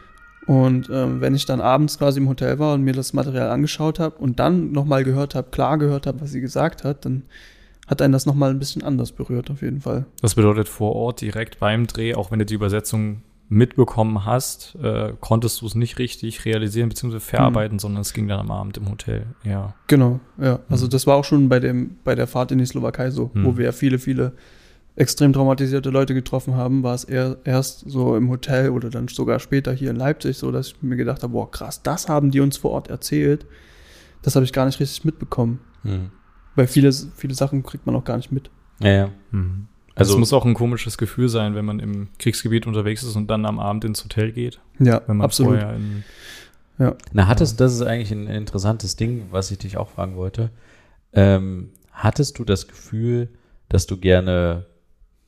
Und ähm, wenn ich dann abends quasi im Hotel war und mir das Material angeschaut habe und dann nochmal gehört habe, klar gehört habe, was sie gesagt hat, dann hat einen das nochmal ein bisschen anders berührt, auf jeden Fall.
Das bedeutet vor Ort direkt beim Dreh, auch wenn du die Übersetzung mitbekommen hast, äh, konntest du es nicht richtig realisieren bzw. verarbeiten, sondern es ging dann am Abend im Hotel. Ja.
Genau, ja. Also
Mhm.
das war auch schon bei, dem, bei der Fahrt in die Slowakei so,
Mhm.
wo wir ja viele, viele extrem traumatisierte Leute getroffen haben, war es eher erst so im Hotel oder dann sogar später hier in Leipzig so, dass ich mir gedacht habe, boah, krass, das haben die uns vor Ort erzählt. Das habe ich gar nicht richtig mitbekommen.
Hm.
Weil viele, viele Sachen kriegt man auch gar nicht mit.
Ja, ja.
Mhm.
Also-
Also es muss auch ein komisches Gefühl sein, wenn man im Kriegsgebiet unterwegs ist und dann am Abend ins Hotel geht,
Ja,
wenn man
absolut.
vorher in
Na, hattest, das ist eigentlich ein interessantes Ding, was ich dich auch fragen wollte. Ähm, hattest du das Gefühl, dass du gerne,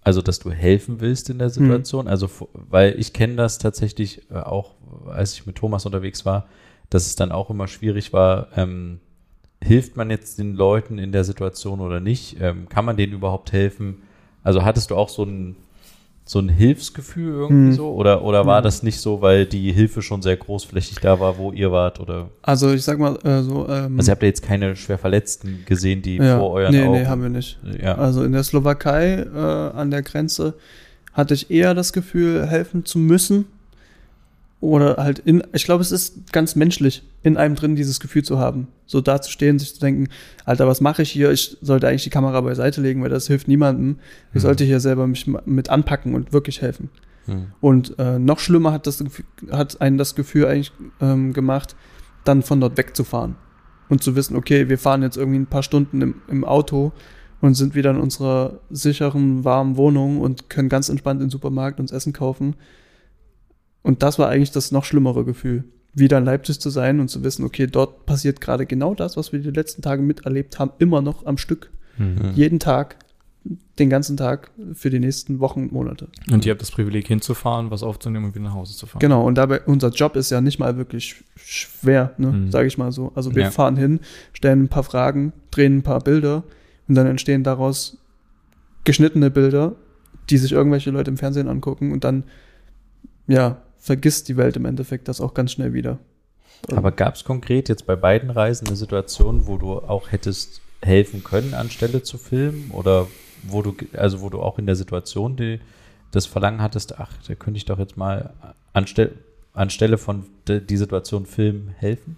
also dass du helfen willst in der Situation? Also, f- weil ich kenne das tatsächlich äh, auch, als ich mit Thomas unterwegs war, dass es dann auch immer schwierig war, ähm, hilft man jetzt den Leuten in der Situation oder nicht? Ähm, kann man denen überhaupt helfen? Also hattest du auch so ein, so ein Hilfsgefühl irgendwie
Hm.
so? Oder, oder war
Ja.
das nicht so, weil die Hilfe schon sehr großflächig da war, wo ihr wart? Oder
Also ich sag mal äh, so. Ähm,
also ihr habt ja jetzt keine schwer Verletzten gesehen, die
ja,
vor euren
nee,
Augen.
nee, haben wir nicht.
Ja.
Also in der Slowakei äh, an der Grenze hatte ich eher das Gefühl, helfen zu müssen. Oder halt in, ich glaube, es ist ganz menschlich, in einem drin dieses Gefühl zu haben. So dazustehen, sich zu denken, Alter, was mache ich hier? Ich sollte eigentlich die Kamera beiseite legen, weil das hilft niemandem. Ich
Mhm.
sollte hier selber mich mit anpacken und wirklich helfen.
Hm.
Und äh, noch schlimmer hat, das, Gefühl- hat einen das Gefühl eigentlich ähm, gemacht, dann von dort wegzufahren. Und zu wissen, okay, wir fahren jetzt irgendwie ein paar Stunden im, im Auto und sind wieder in unserer sicheren, warmen Wohnung und können ganz entspannt in den Supermarkt uns Essen kaufen. Und das war eigentlich das noch schlimmere Gefühl, wieder in Leipzig zu sein und zu wissen, okay, dort passiert gerade genau das, was wir die letzten Tage miterlebt haben, immer noch am Stück.
Mhm.
Jeden Tag, den ganzen Tag für die nächsten Wochen und Monate.
Und ihr habt das Privileg hinzufahren, was aufzunehmen und wieder nach Hause zu fahren.
Genau, und dabei, unser Job ist ja nicht mal wirklich schwer, ne,
Mhm.
sage ich mal so. Also wir
Ja.
fahren hin, stellen ein paar Fragen, drehen ein paar Bilder und dann entstehen daraus geschnittene Bilder, die sich irgendwelche Leute im Fernsehen angucken und dann, ja, vergisst die Welt im Endeffekt das auch ganz schnell wieder.
Aber gab es konkret jetzt bei beiden Reisen eine Situation, wo du auch hättest helfen können, anstelle zu filmen? Oder wo du, also wo du auch in der Situation die, das Verlangen hattest, ach, da könnte ich doch jetzt mal anstelle, anstelle von de, die Situation filmen helfen?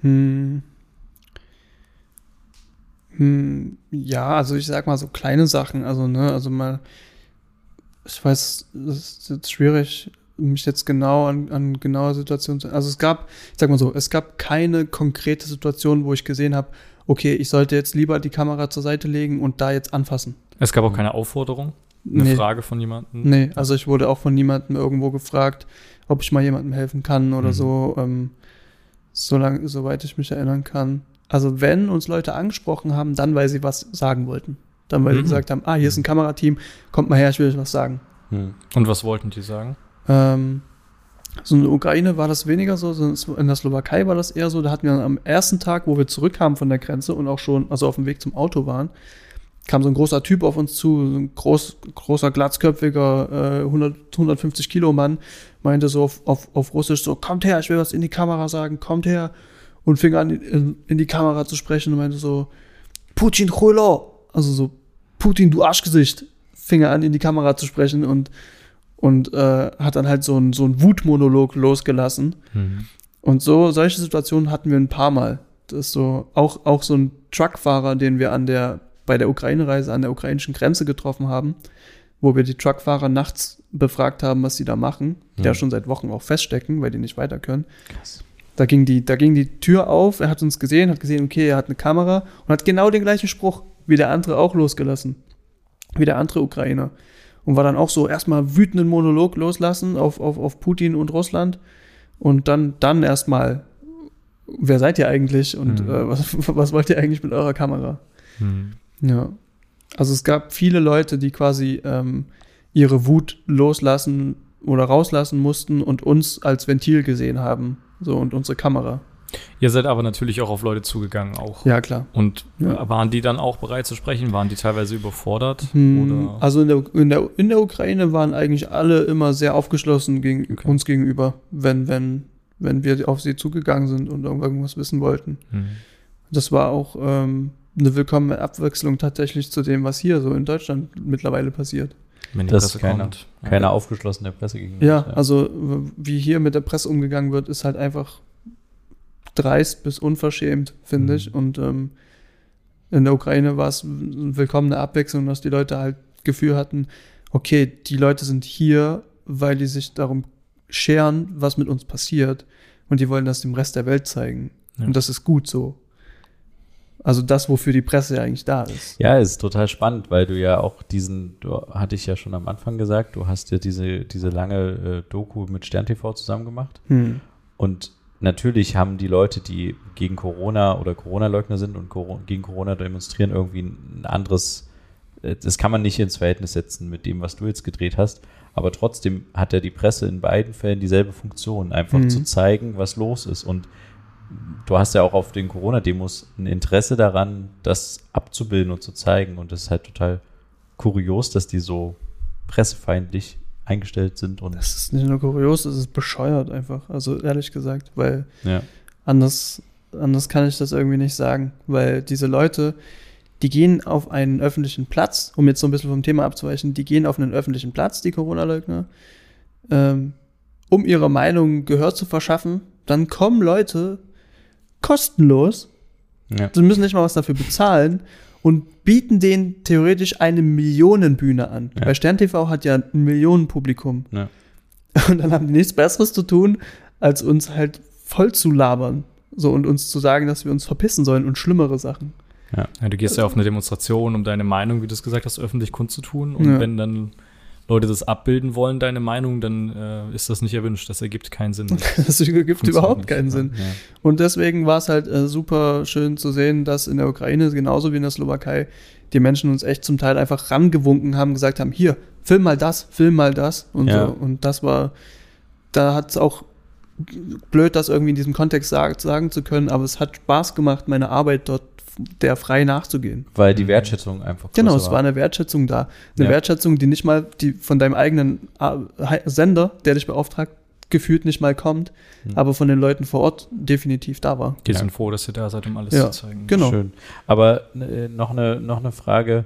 Hm. Hm, ja, also ich sag mal so kleine Sachen, also ne, also mal, ich weiß, es ist jetzt schwierig, mich jetzt genau an, an genaue Situationen zu, also es gab, ich sag mal so, es gab keine konkrete Situation, wo ich gesehen habe, okay, ich sollte jetzt lieber die Kamera zur Seite legen und da jetzt anfassen.
Es gab auch keine Aufforderung, eine
Nee.
Frage von jemandem.
Nee, also ich wurde auch von niemandem irgendwo gefragt, ob ich mal jemandem helfen kann oder
Mhm.
so, ähm, solange, soweit ich mich erinnern kann. Also wenn uns Leute angesprochen haben, dann weil sie was sagen wollten. Dann weil sie
Mhm.
gesagt haben, ah, hier ist ein Kamerateam, kommt mal her, ich will euch was sagen.
Hm.
Und was wollten die sagen?
Ähm, so in der Ukraine war das weniger so, in der Slowakei war das eher so. Da hatten wir am ersten Tag, wo wir zurückkamen von der Grenze und auch schon, also auf dem Weg zum Auto waren, kam so ein großer Typ auf uns zu, so ein groß, großer, glatzköpfiger, äh, 100, 150 Kilo Mann, meinte so auf, auf, auf Russisch so, kommt her, ich will was in die Kamera sagen, kommt her. Und fing an, in, in die Kamera zu sprechen und meinte so, Putin Chulo, also so, Putin, du Arschgesicht, fing er an, in die Kamera zu sprechen und und äh, hat dann halt so einen so einen Wutmonolog losgelassen. Und so, solche Situationen hatten wir ein paar Mal. Das ist so, auch, auch so ein Truckfahrer, den wir an der, bei der Ukraine-Reise an der ukrainischen Grenze getroffen haben, wo wir die Truckfahrer nachts befragt haben, was sie da machen, der
Mhm.
schon seit Wochen auch feststecken, weil die nicht weiter können.
Krass.
Da ging, die, da ging die Tür auf, er hat uns gesehen, hat gesehen, okay, er hat eine Kamera und hat genau den gleichen Spruch wie der andere auch losgelassen. Wie der andere Ukrainer. Und war dann auch so erstmal wütenden Monolog loslassen auf, auf, auf Putin und Russland. Und dann, dann erstmal, wer seid ihr eigentlich und
Mhm.
äh, was, was wollt ihr eigentlich mit eurer Kamera?
Hm.
Ja. Also es gab viele Leute, die quasi ähm, ihre Wut loslassen oder rauslassen mussten und uns als Ventil gesehen haben. So und unsere Kamera.
Ihr seid aber natürlich auch auf Leute zugegangen auch.
Ja, klar.
Und
Ja.
waren die dann auch bereit zu sprechen? Waren die teilweise überfordert?
Hm,
Oder?
Also in der, in, der, in der Ukraine waren eigentlich alle immer sehr aufgeschlossen gegen
Okay.
uns gegenüber, wenn, wenn, wenn wir auf sie zugegangen sind und irgendwas wissen wollten.
Hm.
Das war auch ähm, eine willkommene Abwechslung tatsächlich zu dem, was hier so in Deutschland mittlerweile passiert.
Wenn
Das
Presse
ist keiner-
kommt.
Keiner aufgeschlossen der Presse gegenüber.
Ja, also w- wie hier mit der Presse umgegangen wird, ist halt einfach dreist bis unverschämt, finde
Mhm.
ich. Und ähm, in der Ukraine war es eine willkommene Abwechslung, dass die Leute halt Gefühl hatten, okay, die Leute sind hier, weil die sich darum scheren, was mit uns passiert. Und die wollen das dem Rest der Welt zeigen.
Ja.
Und das ist gut so. Also das, wofür die Presse ja eigentlich da ist.
Ja, ist total spannend, weil du ja auch diesen, du hatte ich ja schon am Anfang gesagt, du hast ja diese, diese lange äh, Doku mit Stern TV zusammen gemacht.
Hm.
Und natürlich haben die Leute, die gegen Corona oder Corona-Leugner sind und gegen Corona demonstrieren, irgendwie ein anderes, äh, das kann man nicht ins Verhältnis setzen mit dem, was du jetzt gedreht hast. Aber trotzdem hat ja die Presse in beiden Fällen dieselbe Funktion, einfach
Mhm.
zu zeigen, was los ist. Und du hast ja auch auf den Corona-Demos ein Interesse daran, das abzubilden und zu zeigen. Und das ist halt total kurios, dass die so pressefeindlich eingestellt sind und
Das ist nicht nur kurios, das ist bescheuert einfach. Also ehrlich gesagt, weil
ja.
anders, anders kann ich das irgendwie nicht sagen. Weil diese Leute, die gehen auf einen öffentlichen Platz, um jetzt so ein bisschen vom Thema abzuweichen, die gehen auf einen öffentlichen Platz, die Corona-Leugner, ähm, um ihre Meinung Gehör zu verschaffen. Dann kommen Leute kostenlos,
Ja.
sie müssen nicht mal was dafür bezahlen und bieten denen theoretisch eine Millionenbühne an.
Ja.
Weil Stern TV hat ja ein Millionenpublikum.
Ja.
Und dann haben die nichts Besseres zu tun, als uns halt voll zu labern. So und uns zu sagen, dass wir uns verpissen sollen und schlimmere Sachen.
Ja, du gehst ja auf eine Demonstration, um deine Meinung, wie du es gesagt hast, öffentlich kundzutun. Und
Ja.
wenn dann Leute das abbilden wollen, deine Meinung, dann äh, ist das nicht erwünscht. Das ergibt keinen Sinn.
Das ergibt
Funktioniert
überhaupt keinen. Sinn.
Ja.
Und deswegen war es halt äh, super schön zu sehen, dass in der Ukraine genauso wie in der Slowakei die Menschen uns echt zum Teil einfach rangewunken haben, gesagt haben, hier, film mal das, film mal das und
Ja.
so. Und das war, da hat es auch blöd, das irgendwie in diesem Kontext sag, sagen zu können, aber es hat Spaß gemacht, meine Arbeit dort der frei nachzugehen.
Weil die Wertschätzung einfach
Genau,
größer
es war eine Wertschätzung da. Eine
Ja.
Wertschätzung, die nicht mal die von deinem eigenen äh, Sender, der dich beauftragt, gefühlt nicht mal kommt,
Hm.
aber von den Leuten vor Ort definitiv da war.
Die
Ja.
sind froh, dass ihr da seid, um alles
Ja,
zu zeigen.
genau.
Schön. Aber äh, noch eine noch eine Frage.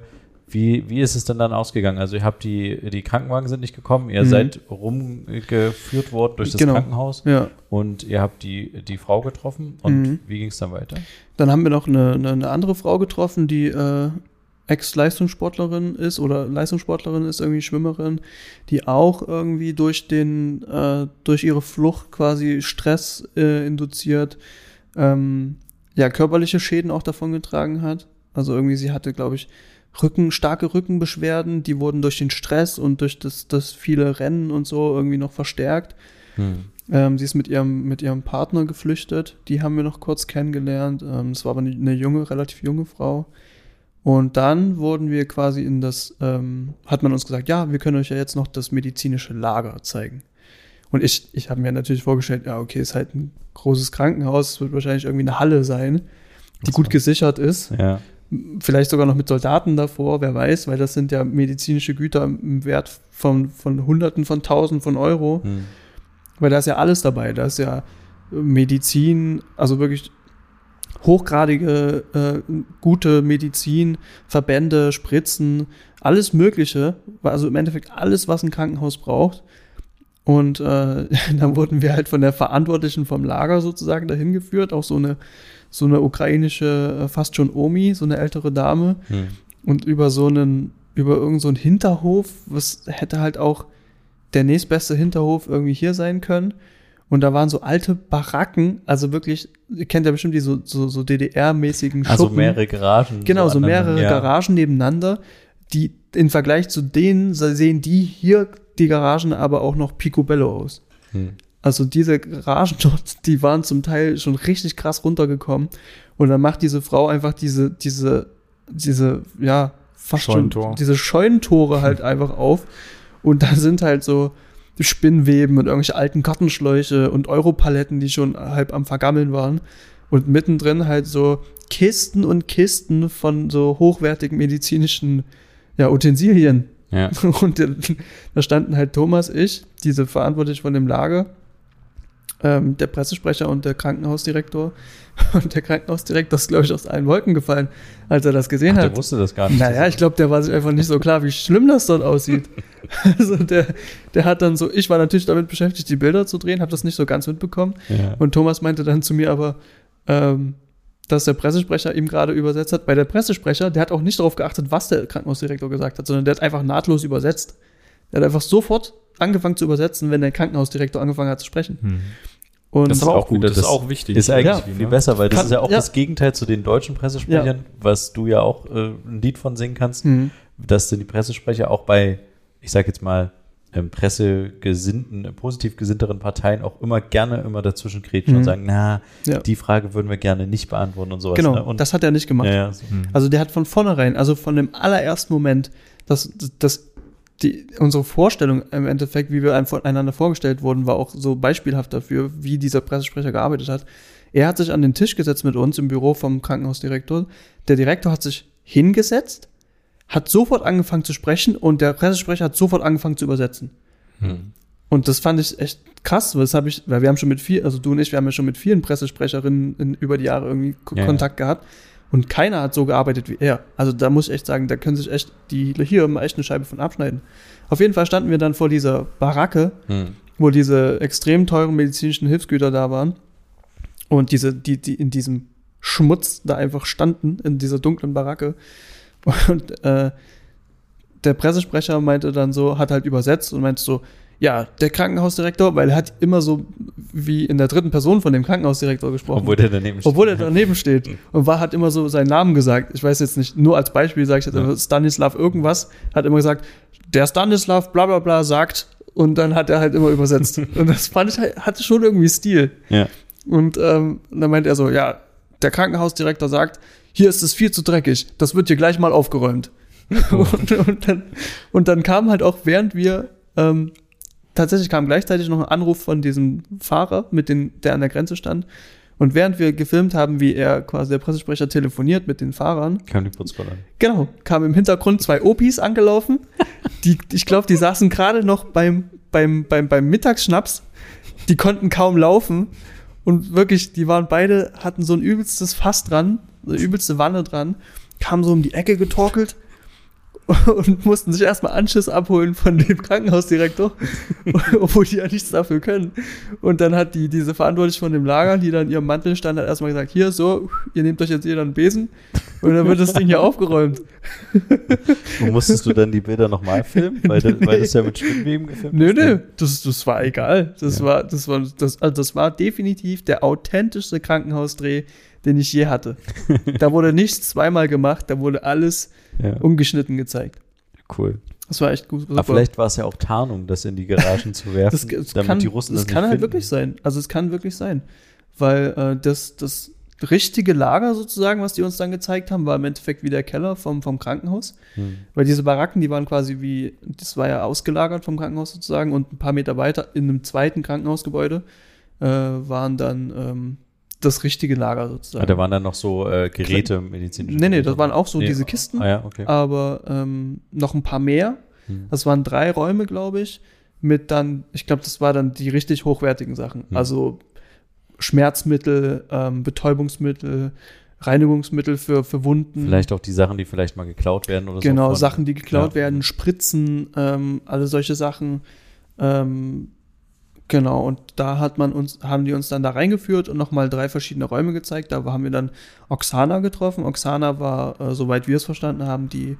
Wie, wie ist es denn dann ausgegangen? Also ihr habt die, die Krankenwagen sind nicht gekommen, ihr
Mhm.
seid rumgeführt worden durch das
Genau.
Krankenhaus
Ja.
und ihr habt die, die Frau getroffen und
Mhm.
wie ging es dann weiter?
Dann haben wir noch eine, eine, eine andere Frau getroffen, die äh, Ex-Leistungssportlerin ist oder Leistungssportlerin ist, irgendwie Schwimmerin, die auch irgendwie durch den, äh, durch ihre Flucht quasi Stress äh, induziert, ähm, ja, körperliche Schäden auch davon getragen hat. Also irgendwie, sie hatte, glaube ich, Rücken, starke Rückenbeschwerden, die wurden durch den Stress und durch das, das viele Rennen und so irgendwie noch verstärkt. Ähm, sie ist mit ihrem, mit ihrem Partner geflüchtet. Die haben wir noch kurz kennengelernt. Ähm, es war aber eine, junge, relativ junge Frau. Und dann wurden wir quasi in das, ähm, hat man uns gesagt, ja, wir können euch ja jetzt noch das medizinische Lager zeigen. Und ich, ich habe mir natürlich vorgestellt, ja, okay, ist halt ein großes Krankenhaus, es wird wahrscheinlich irgendwie eine Halle sein, die gut gesichert ist.
Ja.
Vielleicht sogar noch mit Soldaten davor, wer weiß, weil das sind ja medizinische Güter im Wert von, von Hunderten von Tausend von Euro.
Hm.
Weil da ist ja alles dabei. Da ist ja Medizin, also wirklich hochgradige, äh, gute Medizin, Verbände, Spritzen, alles Mögliche. Also im Endeffekt alles, was ein Krankenhaus braucht. Und äh, dann wurden wir halt von der Verantwortlichen vom Lager sozusagen dahin geführt, auch so eine, so eine ukrainische, äh, fast schon Omi, so eine ältere Dame.
Hm.
Und über so einen, über irgendeinen so einen Hinterhof, was hätte halt auch der nächstbeste Hinterhof irgendwie hier sein können. Und da waren so alte Baracken, also wirklich, ihr kennt ja bestimmt die so, so, so DDR-mäßigen Schuppen.
Also mehrere Garagen.
Genau, so
aneinander.
mehrere
ja.
Garagen nebeneinander, die im Vergleich zu denen sehen die hier, die Garagen, aber auch noch picobello aus.
Hm.
Also diese Garagen dort, die waren zum Teil schon richtig krass runtergekommen. Und dann macht diese Frau einfach diese, diese, diese, ja, fast
Scheunentor.
schon diese Scheunentore halt einfach auf. Und da sind halt so Spinnweben und irgendwelche alten Kartenschläuche und Europaletten, die schon halb am Vergammeln waren. Und mittendrin halt so Kisten und Kisten von so hochwertigen medizinischen ja, Utensilien.
Ja.
Und da standen halt Thomas, ich, diese verantwortlich von dem Lager, ähm, der Pressesprecher und der Krankenhausdirektor. Und der Krankenhausdirektor ist, glaube ich, aus allen Wolken gefallen, als er das gesehen
Ach,
hat.
der wusste das gar nicht.
Naja, ich glaube, der war sich einfach nicht so klar, wie schlimm das dort aussieht. Also der, der hat dann so, ich war natürlich damit beschäftigt, die Bilder zu drehen, habe das nicht so ganz mitbekommen.
ja.
Und Thomas meinte dann zu mir aber, ähm, dass der Pressesprecher ihm gerade übersetzt hat. Bei der Pressesprecher, der hat auch nicht darauf geachtet, was der Krankenhausdirektor gesagt hat, sondern der hat einfach nahtlos übersetzt. Der hat einfach sofort angefangen zu übersetzen, wenn der Krankenhausdirektor angefangen hat zu sprechen.
Hm.
Und
Das ist aber auch gut,
wieder
das ist
das-
auch wichtig.
Ist eigentlich
Ja.
viel besser, weil das
Kann-
ist ja auch
ja.
das Gegenteil zu den deutschen Pressesprechern, was du ja auch äh, ein Lied von singen kannst,
Mhm.
dass die Pressesprecher auch bei, ich sag jetzt mal, ähm, pressegesinnten, äh, positiv gesinnteren Parteien auch immer gerne immer dazwischen kretschen
Mhm.
und sagen, na,
Ja.
die Frage würden wir gerne nicht beantworten und sowas.
Genau,
ne? und,
das hat er nicht gemacht.
ja, ja, so.
Hm.
Also der hat von vornherein, also von dem allerersten Moment, dass, dass die, unsere Vorstellung im Endeffekt, wie wir einem voneinander vorgestellt wurden, war auch so beispielhaft dafür, wie dieser Pressesprecher gearbeitet hat. Er hat sich an den Tisch gesetzt mit uns im Büro vom Krankenhausdirektor. Der Direktor hat sich hingesetzt, hat sofort angefangen zu sprechen und der Pressesprecher hat sofort angefangen zu übersetzen.
Hm.
Und das fand ich echt krass, weil das habe ich, weil wir haben schon mit viel, also du und ich, wir haben ja schon mit vielen Pressesprecherinnen in, über die Jahre irgendwie
Ja, ja.
Kontakt gehabt. Und keiner hat so gearbeitet wie er. Also da muss ich echt sagen, da können sich echt die hier mal echt eine Scheibe von abschneiden. Auf jeden Fall standen wir dann vor dieser Baracke,
Hm.
wo diese extrem teuren medizinischen Hilfsgüter da waren und diese, die, die in diesem Schmutz da einfach standen, in dieser dunklen Baracke. Und äh, der Pressesprecher meinte dann so, hat halt übersetzt und meinte so, ja, der Krankenhausdirektor, weil er hat immer so wie in der dritten Person von dem Krankenhausdirektor gesprochen.
Obwohl der daneben steht.
Obwohl er daneben steht. Und war, hat immer so seinen Namen gesagt. Ich weiß jetzt nicht, nur als Beispiel sage ich jetzt
Ja.
Stanislav irgendwas, hat immer gesagt, der Stanislav bla bla bla sagt und dann hat er halt immer übersetzt. und das fand ich halt, hatte schon irgendwie Stil.
Ja.
Und ähm, dann meint er so, ja, der Krankenhausdirektor sagt, hier ist es viel zu dreckig, das wird hier gleich mal aufgeräumt. und, und, dann, und dann kam halt auch, während wir, ähm, tatsächlich kam gleichzeitig noch ein Anruf von diesem Fahrer, mit den, der an der Grenze stand. Und während wir gefilmt haben, wie er quasi der Pressesprecher telefoniert mit den Fahrern,
Kam die Putzfrau an.
genau, kamen im Hintergrund zwei Opis angelaufen. Die, ich glaube, die saßen gerade noch beim, beim, beim, beim Mittagsschnaps. Die konnten kaum laufen. Und wirklich, die waren beide, hatten so ein übelstes Fass dran, so eine übelste Wanne dran, kamen so um die Ecke getorkelt und mussten sich erstmal Anschiss abholen von dem Krankenhausdirektor, obwohl die ja nichts dafür können. Und dann hat die, diese Verantwortliche von dem Lager, die dann in ihrem Mantel stand, hat erstmal gesagt, hier, so, ihr nehmt euch jetzt jeder einen Besen und dann wird das Ding hier aufgeräumt.
Und musstest du dann die Bilder nochmal filmen? Weil, das, weil das ja mit Spinnweben gefilmt
Nö, nö, das, das war egal. Das
Ja.
war, das war, das, also das war definitiv der authentischste Krankenhausdreh, den ich je hatte. da wurde nichts zweimal gemacht, da wurde alles
Ja,
ungeschnitten gezeigt.
cool.
Das war echt gut.
Aber vielleicht war es ja auch Tarnung, das in die Garagen zu werfen,
das, das
damit
kann,
die Russen
das
das
kann halt
finden.
wirklich sein. Also es kann wirklich sein. Weil äh, das, das richtige Lager sozusagen, was die uns dann gezeigt haben, war im Endeffekt wie der Keller vom, vom Krankenhaus.
Hm.
Weil diese Baracken, die waren quasi wie, das war ja ausgelagert vom Krankenhaus sozusagen und ein paar Meter weiter in einem zweiten Krankenhausgebäude äh, waren dann ähm, das richtige Lager sozusagen.
Ah, da waren dann noch so äh, Geräte, medizinische
nee, nee, das waren auch so
Nee,
diese Kisten,
Ah ja, okay.
aber ähm, noch ein paar mehr.
Hm.
Das waren drei Räume, glaube ich, mit dann, ich glaube, das war dann die richtig hochwertigen Sachen.
Hm.
Also Schmerzmittel, ähm, Betäubungsmittel, Reinigungsmittel für, für Wunden.
Vielleicht auch die Sachen, die vielleicht mal geklaut werden oder so.
Genau, Sachen, die geklaut
Ja.
werden, Spritzen, ähm, alle solche Sachen. Ähm, genau, und da hat man uns, haben die uns dann da reingeführt und nochmal drei verschiedene Räume gezeigt. Da haben wir dann Oksana getroffen. Oksana war, äh, soweit wir es verstanden haben, die,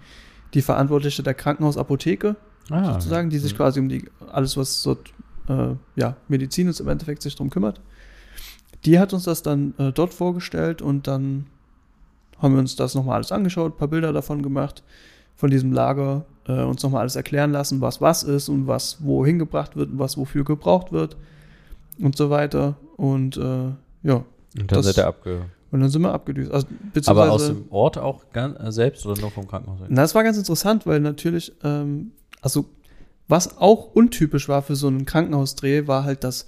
die Verantwortliche der Krankenhausapotheke,
ah,
sozusagen, die sich
hm.
quasi um die, alles, was so, äh, ja, Medizin ist, im Endeffekt sich drum kümmert. Die hat uns das dann äh, dort vorgestellt und dann haben wir uns das nochmal alles angeschaut, ein paar Bilder davon gemacht, von diesem Lager, äh, uns nochmal alles erklären lassen, was was ist und was wohin gebracht wird und was wofür gebraucht wird und so weiter. Und äh, ja,
Und dann
das-
seid ihr abge...
und dann sind wir abgedüst. Also,
Aber aus dem Ort auch gan- äh, selbst oder nur vom Krankenhaus?
Na, das war ganz interessant, weil natürlich, ähm, also was auch untypisch war für so einen Krankenhausdreh, war halt, dass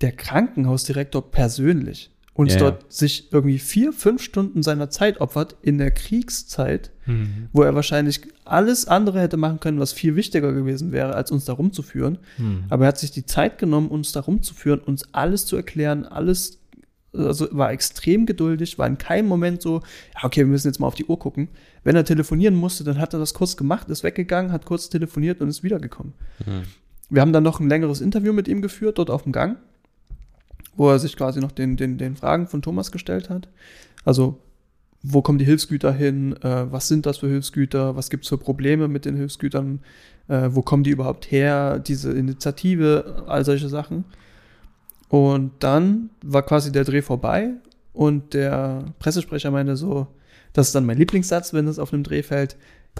der Krankenhausdirektor persönlich uns
Ja, ja.
dort sich irgendwie vier, fünf Stunden seiner Zeit opfert in der Kriegszeit,
Mhm.
wo er wahrscheinlich alles andere hätte machen können, was viel wichtiger gewesen wäre, als uns da rumzuführen.
Mhm.
Aber er hat sich die Zeit genommen, uns da rumzuführen, uns alles zu erklären, alles, also war extrem geduldig, war in keinem Moment so, ja, okay, wir müssen jetzt mal auf die Uhr gucken. Wenn er telefonieren musste, dann hat er das kurz gemacht, ist weggegangen, hat kurz telefoniert und ist wiedergekommen.
Hm.
Wir haben dann noch ein längeres Interview mit ihm geführt, dort auf dem Gang, wo er sich quasi noch den, den, den Fragen von Thomas gestellt hat. Also, wo kommen die Hilfsgüter hin? Äh, was sind das für Hilfsgüter? Was gibt es für Probleme mit den Hilfsgütern? Äh, wo kommen die überhaupt her? Diese Initiative, all solche Sachen. Und dann war quasi der Dreh vorbei und der Pressesprecher meinte so, das ist dann mein Lieblingssatz, wenn es auf einem Dreh fällt,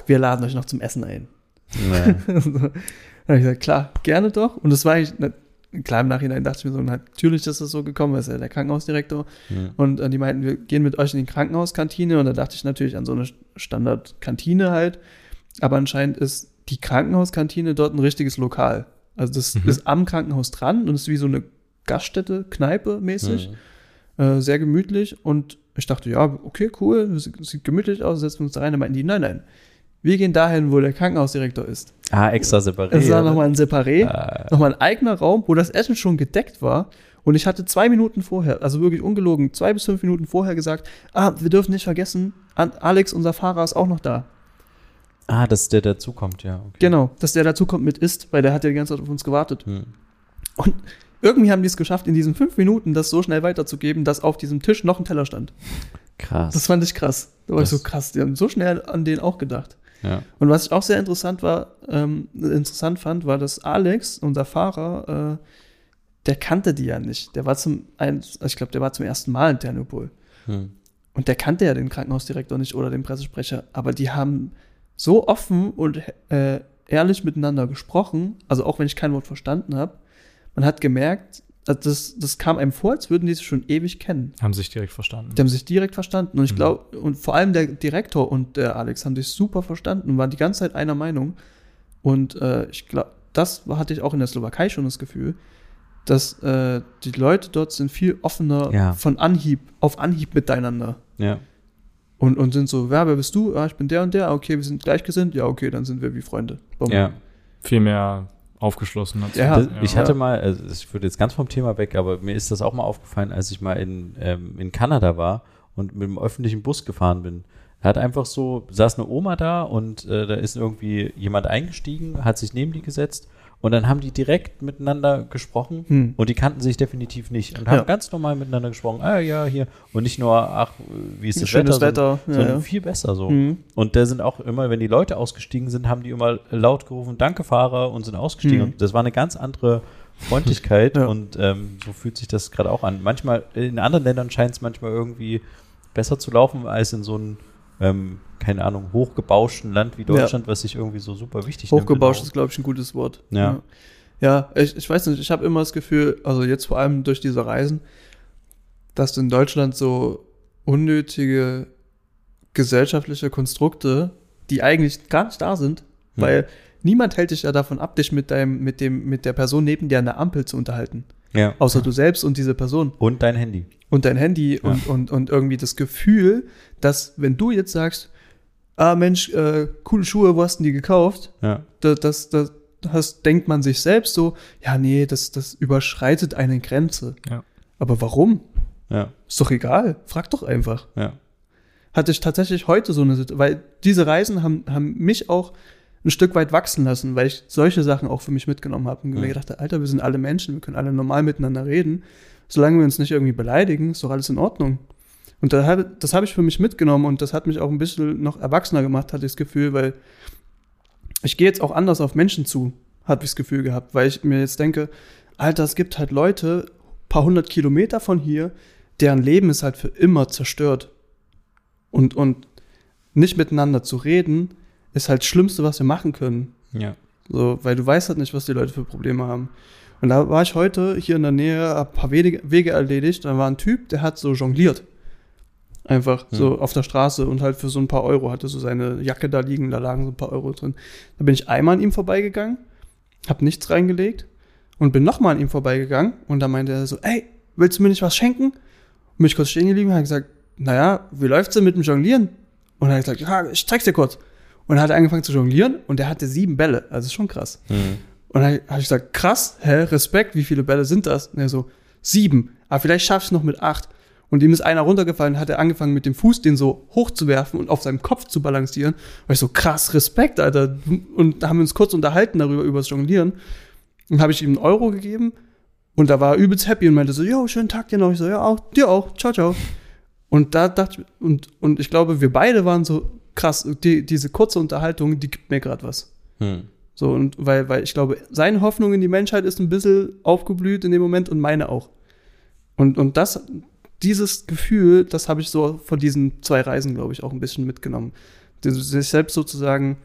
wir laden euch noch zum Essen ein.
Nee.
dann habe ich gesagt, klar, gerne doch. Und das war eigentlich, klar im Nachhinein dachte ich mir so, natürlich ist das so gekommen, er ist ja der Krankenhausdirektor.
Hm.
Und äh, die meinten, wir gehen mit euch in die Krankenhauskantine. Und da dachte ich natürlich an so eine Standardkantine halt. Aber anscheinend ist die Krankenhauskantine dort ein richtiges Lokal. Also das
Mhm.
ist am Krankenhaus dran und ist wie so eine Gaststätte, Kneipe mäßig.
Hm.
Äh, sehr gemütlich. Und ich dachte, ja, okay, cool, es sieht gemütlich aus, setzen wir uns da rein. Da meinten die, nein, nein, wir gehen dahin, wo der Krankenhausdirektor ist.
Ah, extra separat.
Es war nochmal ein Separé,
Ah.
nochmal ein eigener Raum, wo das Essen schon gedeckt war. Und ich hatte zwei Minuten vorher, also wirklich ungelogen, zwei bis fünf Minuten vorher gesagt, ah, wir dürfen nicht vergessen, Alex, unser Fahrer, ist auch noch da.
Ah, dass der dazukommt, ja. Okay.
Genau, dass der dazukommt mit isst, weil der hat ja die ganze Zeit auf uns gewartet.
Hm.
Und irgendwie haben die es geschafft, in diesen fünf Minuten das so schnell weiterzugeben, dass auf diesem Tisch noch ein Teller stand.
Krass.
Das fand ich krass. Da war
Das-
ich so krass. Die haben so schnell an den auch gedacht.
Ja.
Und was ich auch sehr interessant war, ähm, interessant fand, war, dass Alex, unser Fahrer, äh, der kannte die ja nicht. Der war zum, also ich glaube, der war zum ersten Mal in Ternopol.
Hm.
Und der kannte ja den Krankenhausdirektor nicht oder den Pressesprecher. Aber die haben so offen und äh, ehrlich miteinander gesprochen, also auch wenn ich kein Wort verstanden habe. Man hat gemerkt, also das, das kam einem vor, als würden die sich schon ewig kennen.
Haben sich direkt verstanden.
Die haben sich direkt verstanden. Und ich
Mhm.
glaube, und vor allem der Direktor und der Alex haben sich super verstanden und waren die ganze Zeit einer Meinung. Und äh, ich glaube, das hatte ich auch in der Slowakei schon das Gefühl, dass äh, die Leute dort sind viel offener
Ja.
von Anhieb, auf Anhieb miteinander.
Ja.
Und, und sind so, wer, wer bist du? Ah, ich bin der und der. Okay, wir sind gleichgesinnt. Ja, okay, dann sind wir wie Freunde. Bumm.
Ja.
Viel mehr aufgeschlossen. als-
Ja.
Das, ich
Ja.
hatte mal, also ich würde jetzt ganz vom Thema weg, aber mir ist das auch mal aufgefallen, als ich mal in, ähm, in Kanada war und mit dem öffentlichen Bus gefahren bin. Da hat einfach so, saß eine Oma da und äh, da ist irgendwie jemand eingestiegen, hat sich neben die gesetzt und dann haben die direkt miteinander gesprochen
Hm.
und die kannten sich definitiv nicht und haben
Ja.
ganz normal miteinander gesprochen. Ah ja, hier. Und nicht nur, ach, wie ist das
Schönes
Wetter,
Wetter.
sondern, sondern
ja,
viel besser so.
Mhm.
Und da sind auch immer, wenn die Leute ausgestiegen sind, haben die immer laut gerufen, danke Fahrer und sind ausgestiegen.
Mhm.
Und das war eine ganz andere Freundlichkeit
Ja.
und ähm, so fühlt sich das gerade auch an. Manchmal, in anderen Ländern scheint es manchmal irgendwie besser zu laufen als in so einem, ähm, keine Ahnung, hochgebauschten Land wie Deutschland, was sich irgendwie so super wichtig
Hochgebauscht
nimmt.
ist, glaube ich, ein gutes Wort.
Ja.
Ja, ja ich, ich weiß nicht, ich habe immer das Gefühl, also jetzt vor allem durch diese Reisen, dass in Deutschland so unnötige gesellschaftliche Konstrukte, die eigentlich gar nicht da sind,
Hm.
weil niemand hält dich ja davon ab, dich mit deinem, mit dem, mit der Person neben dir an der Ampel zu unterhalten.
Ja.
Außer du selbst und diese Person.
Und dein Handy.
und dein Handy
Ja.
und, und, und irgendwie das Gefühl, dass wenn du jetzt sagst, ah Mensch, äh, coole Schuhe, wo hast du die gekauft?
Ja.
Das, das, das, das denkt man sich selbst so, ja nee, das, das überschreitet eine Grenze.
Ja.
Aber warum?
Ja.
Ist doch egal, frag doch einfach.
Ja.
Hatte ich tatsächlich heute so eine Situation, weil diese Reisen haben, haben mich auch ein Stück weit wachsen lassen, weil ich solche Sachen auch für mich mitgenommen habe und
Ja.
mir gedacht habe, Alter, wir sind alle Menschen, wir können alle normal miteinander reden. Solange wir uns nicht irgendwie beleidigen, ist doch alles in Ordnung. Und das habe ich für mich mitgenommen und das hat mich auch ein bisschen noch erwachsener gemacht, hatte ich das Gefühl, weil ich gehe jetzt auch anders auf Menschen zu, habe ich das Gefühl gehabt, weil ich mir jetzt denke, Alter, es gibt halt Leute, paar hundert Kilometer von hier, deren Leben ist halt für immer zerstört. Und, und nicht miteinander zu reden, ist halt das Schlimmste, was wir machen können.
Ja.
So, weil du weißt halt nicht, was die Leute für Probleme haben. Und da war ich heute hier in der Nähe, hab ein paar Wege erledigt. Da war ein Typ, der hat so jongliert. Einfach
Hm.
so auf der Straße und halt für so ein paar Euro hatte so seine Jacke da liegen, da lagen so ein paar Euro drin. Da bin ich einmal an ihm vorbeigegangen, hab nichts reingelegt und bin nochmal an ihm vorbeigegangen und da meinte er so, ey, willst du mir nicht was schenken? Und bin ich kurz stehen geblieben und hat gesagt, naja, wie läuft's denn mit dem Jonglieren? Und er hat gesagt, ja, ich zeig's dir kurz. Und er hat angefangen zu jonglieren und er hatte sieben Bälle. Also ist schon krass.
Hm.
Und dann habe ich gesagt, krass, hä, Respekt, wie viele Bälle sind das? Und er so, sieben. Aber vielleicht schaff ich noch mit acht. Und ihm ist einer runtergefallen, hat er angefangen mit dem Fuß den so hochzuwerfen und auf seinem Kopf zu balancieren. Und ich so, krass, Respekt, Alter. Und da haben wir uns kurz unterhalten darüber, über das Jonglieren. Und habe ich ihm einen Euro gegeben und da war er übelst happy und meinte so, jo, schönen Tag dir noch. Ich so, ja, auch, dir auch, ciao, ciao. Und da dachte ich, und, und ich glaube, wir beide waren so, krass, die, diese kurze Unterhaltung, die gibt mir gerade was.
Hm.
So, und weil, weil ich glaube, seine Hoffnung in die Menschheit ist ein bisschen aufgeblüht in dem Moment und meine auch. Und, und das, dieses Gefühl, das habe ich so von diesen zwei Reisen, glaube ich, auch ein bisschen mitgenommen. Sich selbst sozusagen,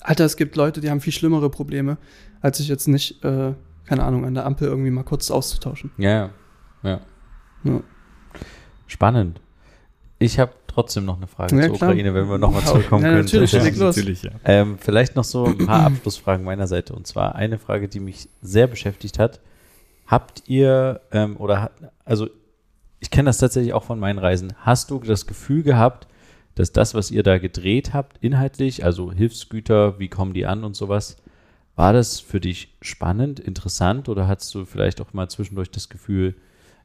Alter, es gibt Leute, die haben viel schlimmere Probleme, als sich jetzt nicht, äh, keine Ahnung, an der Ampel irgendwie mal kurz auszutauschen.
Ja, ja. Ja.
Ja.
Spannend. Ich habe trotzdem noch eine Frage
Ja,
zur
klar.
Ukraine, wenn wir nochmal zurückkommen
Ja,
können.
natürlich, los.
natürlich, ja.
Ähm, vielleicht noch so ein paar Abschlussfragen meiner Seite. Und zwar eine Frage, die mich sehr beschäftigt hat. Habt ihr, ähm, oder, also ich kenne das tatsächlich auch von meinen Reisen, hast du das Gefühl gehabt, dass das, was ihr da gedreht habt, inhaltlich, also Hilfsgüter, wie kommen die an und sowas, war das für dich spannend, interessant oder hattest du vielleicht auch mal zwischendurch das Gefühl,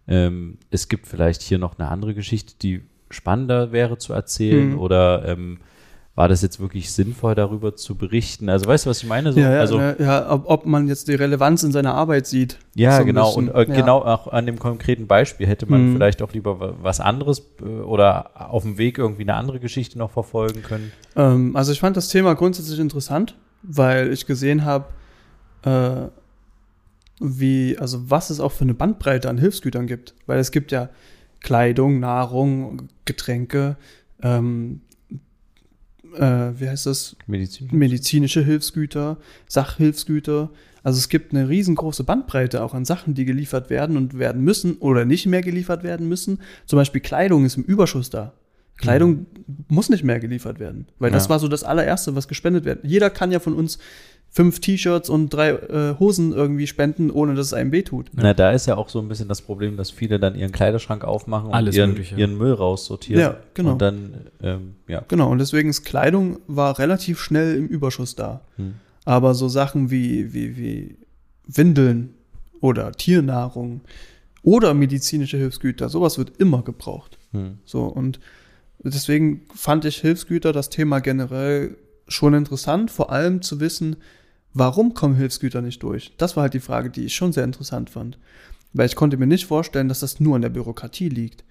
ähm, es gibt vielleicht hier noch eine andere Geschichte, die spannender wäre zu erzählen
Mhm.
oder ähm, war das jetzt wirklich sinnvoll, darüber zu berichten? Also weißt du, was ich meine? So,
ja, ja,
also,
ja ob, ob man jetzt die Relevanz in seiner Arbeit sieht.
Ja,
So
genau.
bisschen,
Und äh,
ja.
genau auch an dem konkreten Beispiel hätte man
Mhm.
vielleicht auch lieber wa- was anderes äh, oder auf dem Weg irgendwie eine andere Geschichte noch verfolgen können.
Ähm, also ich fand das Thema grundsätzlich interessant, weil ich gesehen habe, äh, wie, also was es auch für eine Bandbreite an Hilfsgütern gibt. Weil es gibt ja Kleidung, Nahrung, Getränke, ähm, äh, wie heißt das?
Medizin.
medizinische Hilfsgüter, Sachhilfsgüter. Also es gibt eine riesengroße Bandbreite auch an Sachen, die geliefert werden und werden müssen oder nicht mehr geliefert werden müssen. Zum Beispiel Kleidung ist im Überschuss da. Kleidung muss nicht mehr geliefert werden, weil das
Ja.
war so das allererste, was gespendet wird. Jeder kann ja von uns fünf T-Shirts und drei äh, Hosen irgendwie spenden, ohne dass es einem wehtut.
Na, da ist ja auch so ein bisschen das Problem, dass viele dann ihren Kleiderschrank aufmachen und
Alles
ihren,
Mögliche.
ihren Müll raussortieren.
Ja, genau.
Und dann, ähm, ja.
Genau, und deswegen ist Kleidung war relativ schnell im Überschuss da.
Hm.
Aber so Sachen wie, wie, wie Windeln oder Tiernahrung oder medizinische Hilfsgüter, sowas wird immer gebraucht.
Hm.
So, und deswegen fand ich Hilfsgüter, das Thema generell schon interessant, vor allem zu wissen, warum kommen Hilfsgüter nicht durch? Das war halt die Frage, die ich schon sehr interessant fand. Weil ich konnte mir nicht vorstellen, dass das nur an der Bürokratie liegt.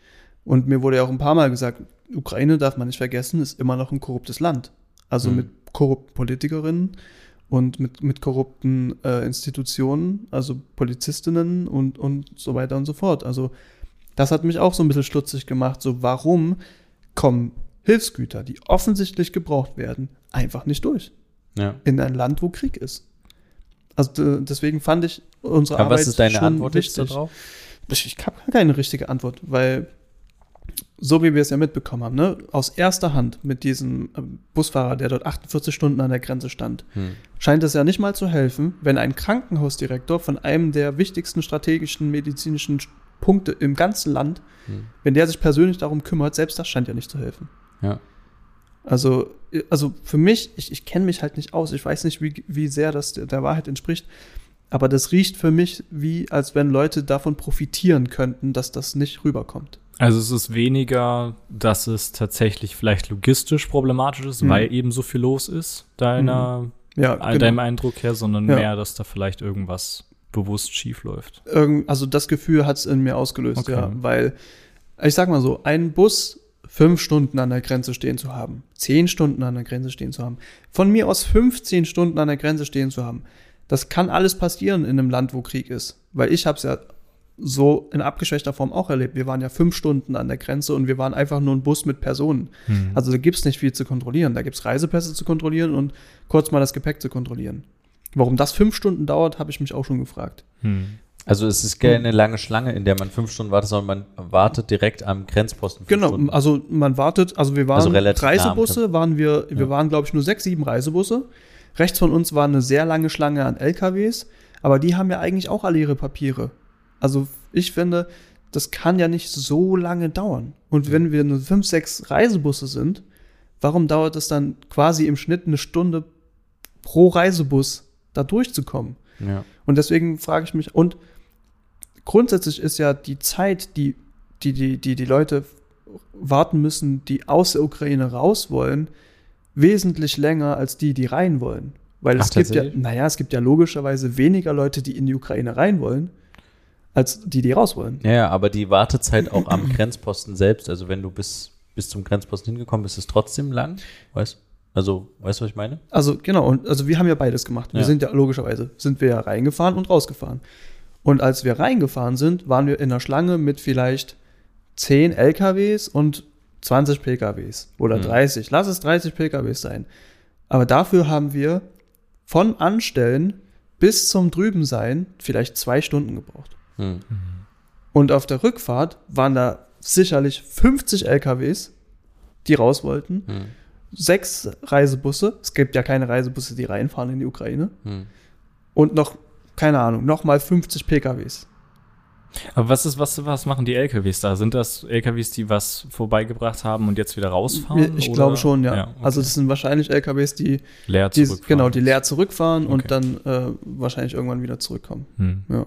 Und mir wurde ja auch ein paar Mal gesagt, Ukraine darf man nicht vergessen, ist immer noch ein korruptes Land. Also
Mhm.
mit korrupten Politikerinnen und mit, mit korrupten äh, Institutionen, also Polizistinnen und, und so weiter und so fort. Also das hat mich auch so ein bisschen stutzig gemacht. So, warum kommen Hilfsgüter, die offensichtlich gebraucht werden, einfach nicht durch
ja.
in ein Land, wo Krieg ist? Also deswegen fand ich unsere
Aber
Arbeit
was ist deine Antwort jetzt darauf?
Ich, ich habe keine richtige Antwort, weil so wie wir es ja mitbekommen haben, ne, aus erster Hand mit diesem ähm, Busfahrer, der dort 48 Stunden an der Grenze stand,
Hm.
scheint es ja nicht mal zu helfen, wenn ein Krankenhausdirektor von einem der wichtigsten strategischen medizinischen Punkte im ganzen Land,
Hm.
wenn der sich persönlich darum kümmert, selbst das scheint ja nicht zu helfen.
Ja.
Also, also für mich, ich, ich kenne mich halt nicht aus, ich weiß nicht, wie, wie sehr das der, der Wahrheit entspricht, aber das riecht für mich wie, als wenn Leute davon profitieren könnten, dass das nicht rüberkommt.
Also es ist weniger, dass es tatsächlich vielleicht logistisch problematisch ist,
Mhm.
weil eben so viel los ist, deiner,
Ja,
all
genau.
deinem Eindruck her, sondern
Ja.
mehr, dass da vielleicht irgendwas bewusst schief läuft.
Irgend, also das Gefühl hat es in mir ausgelöst,
Okay.
ja. Weil, ich sag mal so, ein Bus fünf Stunden an der Grenze stehen zu haben, zehn Stunden an der Grenze stehen zu haben, von mir aus 15 Stunden an der Grenze stehen zu haben, das kann alles passieren in einem Land, wo Krieg ist. Weil ich habe es ja so in abgeschwächter Form auch erlebt. Wir waren ja fünf Stunden an der Grenze und wir waren einfach nur ein Bus mit Personen. Also da gibt's nicht viel zu kontrollieren. Da gibt's Reisepässe zu kontrollieren und kurz mal das Gepäck zu kontrollieren. Warum das fünf Stunden dauert, habe ich mich auch schon gefragt.
Hm.
Also es ist keine lange Schlange, in der man fünf Stunden wartet, sondern man wartet direkt am Grenzposten.
Genau,
Stunden.
also man wartet, also wir waren
Also nah am
Reisebusse, waren wir, wir
Ja.
waren glaube ich nur sechs, sieben Reisebusse. Rechts von uns war eine sehr lange Schlange an LKWs, aber die haben ja eigentlich auch alle ihre Papiere. Also ich finde, das kann ja nicht so lange dauern. Und wenn wir nur fünf, sechs Reisebusse sind, warum dauert es dann quasi im Schnitt eine Stunde pro Reisebus da durchzukommen?
Ja.
Und deswegen frage ich mich, und grundsätzlich ist ja die Zeit, die die, die, die, die Leute warten müssen, die aus der Ukraine raus wollen, wesentlich länger als die, die rein wollen. Weil
Ach,
es gibt ja, naja, es gibt ja logischerweise weniger Leute, die in die Ukraine rein wollen, als die, die raus wollen.
Ja, aber die Wartezeit auch am Grenzposten selbst, also wenn du bis, bis zum Grenzposten hingekommen bist, ist es trotzdem lang, weißt Also, weißt du, was ich meine?
Also genau, und also wir haben ja beides gemacht. Wir
Ja.
sind ja logischerweise, sind wir ja reingefahren und rausgefahren. Und als wir reingefahren sind, waren wir in der Schlange mit vielleicht 10 LKWs und 20 PKWs oder
Mhm.
30. Lass es 30 PKWs sein. Aber dafür haben wir von Anstellen bis zum Drübensein vielleicht zwei Stunden gebraucht.
Hm.
Und auf der Rückfahrt waren da sicherlich 50 LKWs, die raus wollten,
Hm.
sechs Reisebusse. Es gibt ja keine Reisebusse, die reinfahren in die Ukraine.
Hm.
Und noch, keine Ahnung, noch mal 50 PKWs.
Aber was ist, was, was machen die LKWs da? Sind das LKWs, die was vorbeigebracht haben und jetzt wieder rausfahren?
Ich glaube schon, ja.
Ja, okay.
Also das sind wahrscheinlich LKWs, die,
leer
die
zurückfahren.
genau, die leer zurückfahren
Okay.
und dann äh, wahrscheinlich irgendwann wieder zurückkommen.
Hm.
Ja.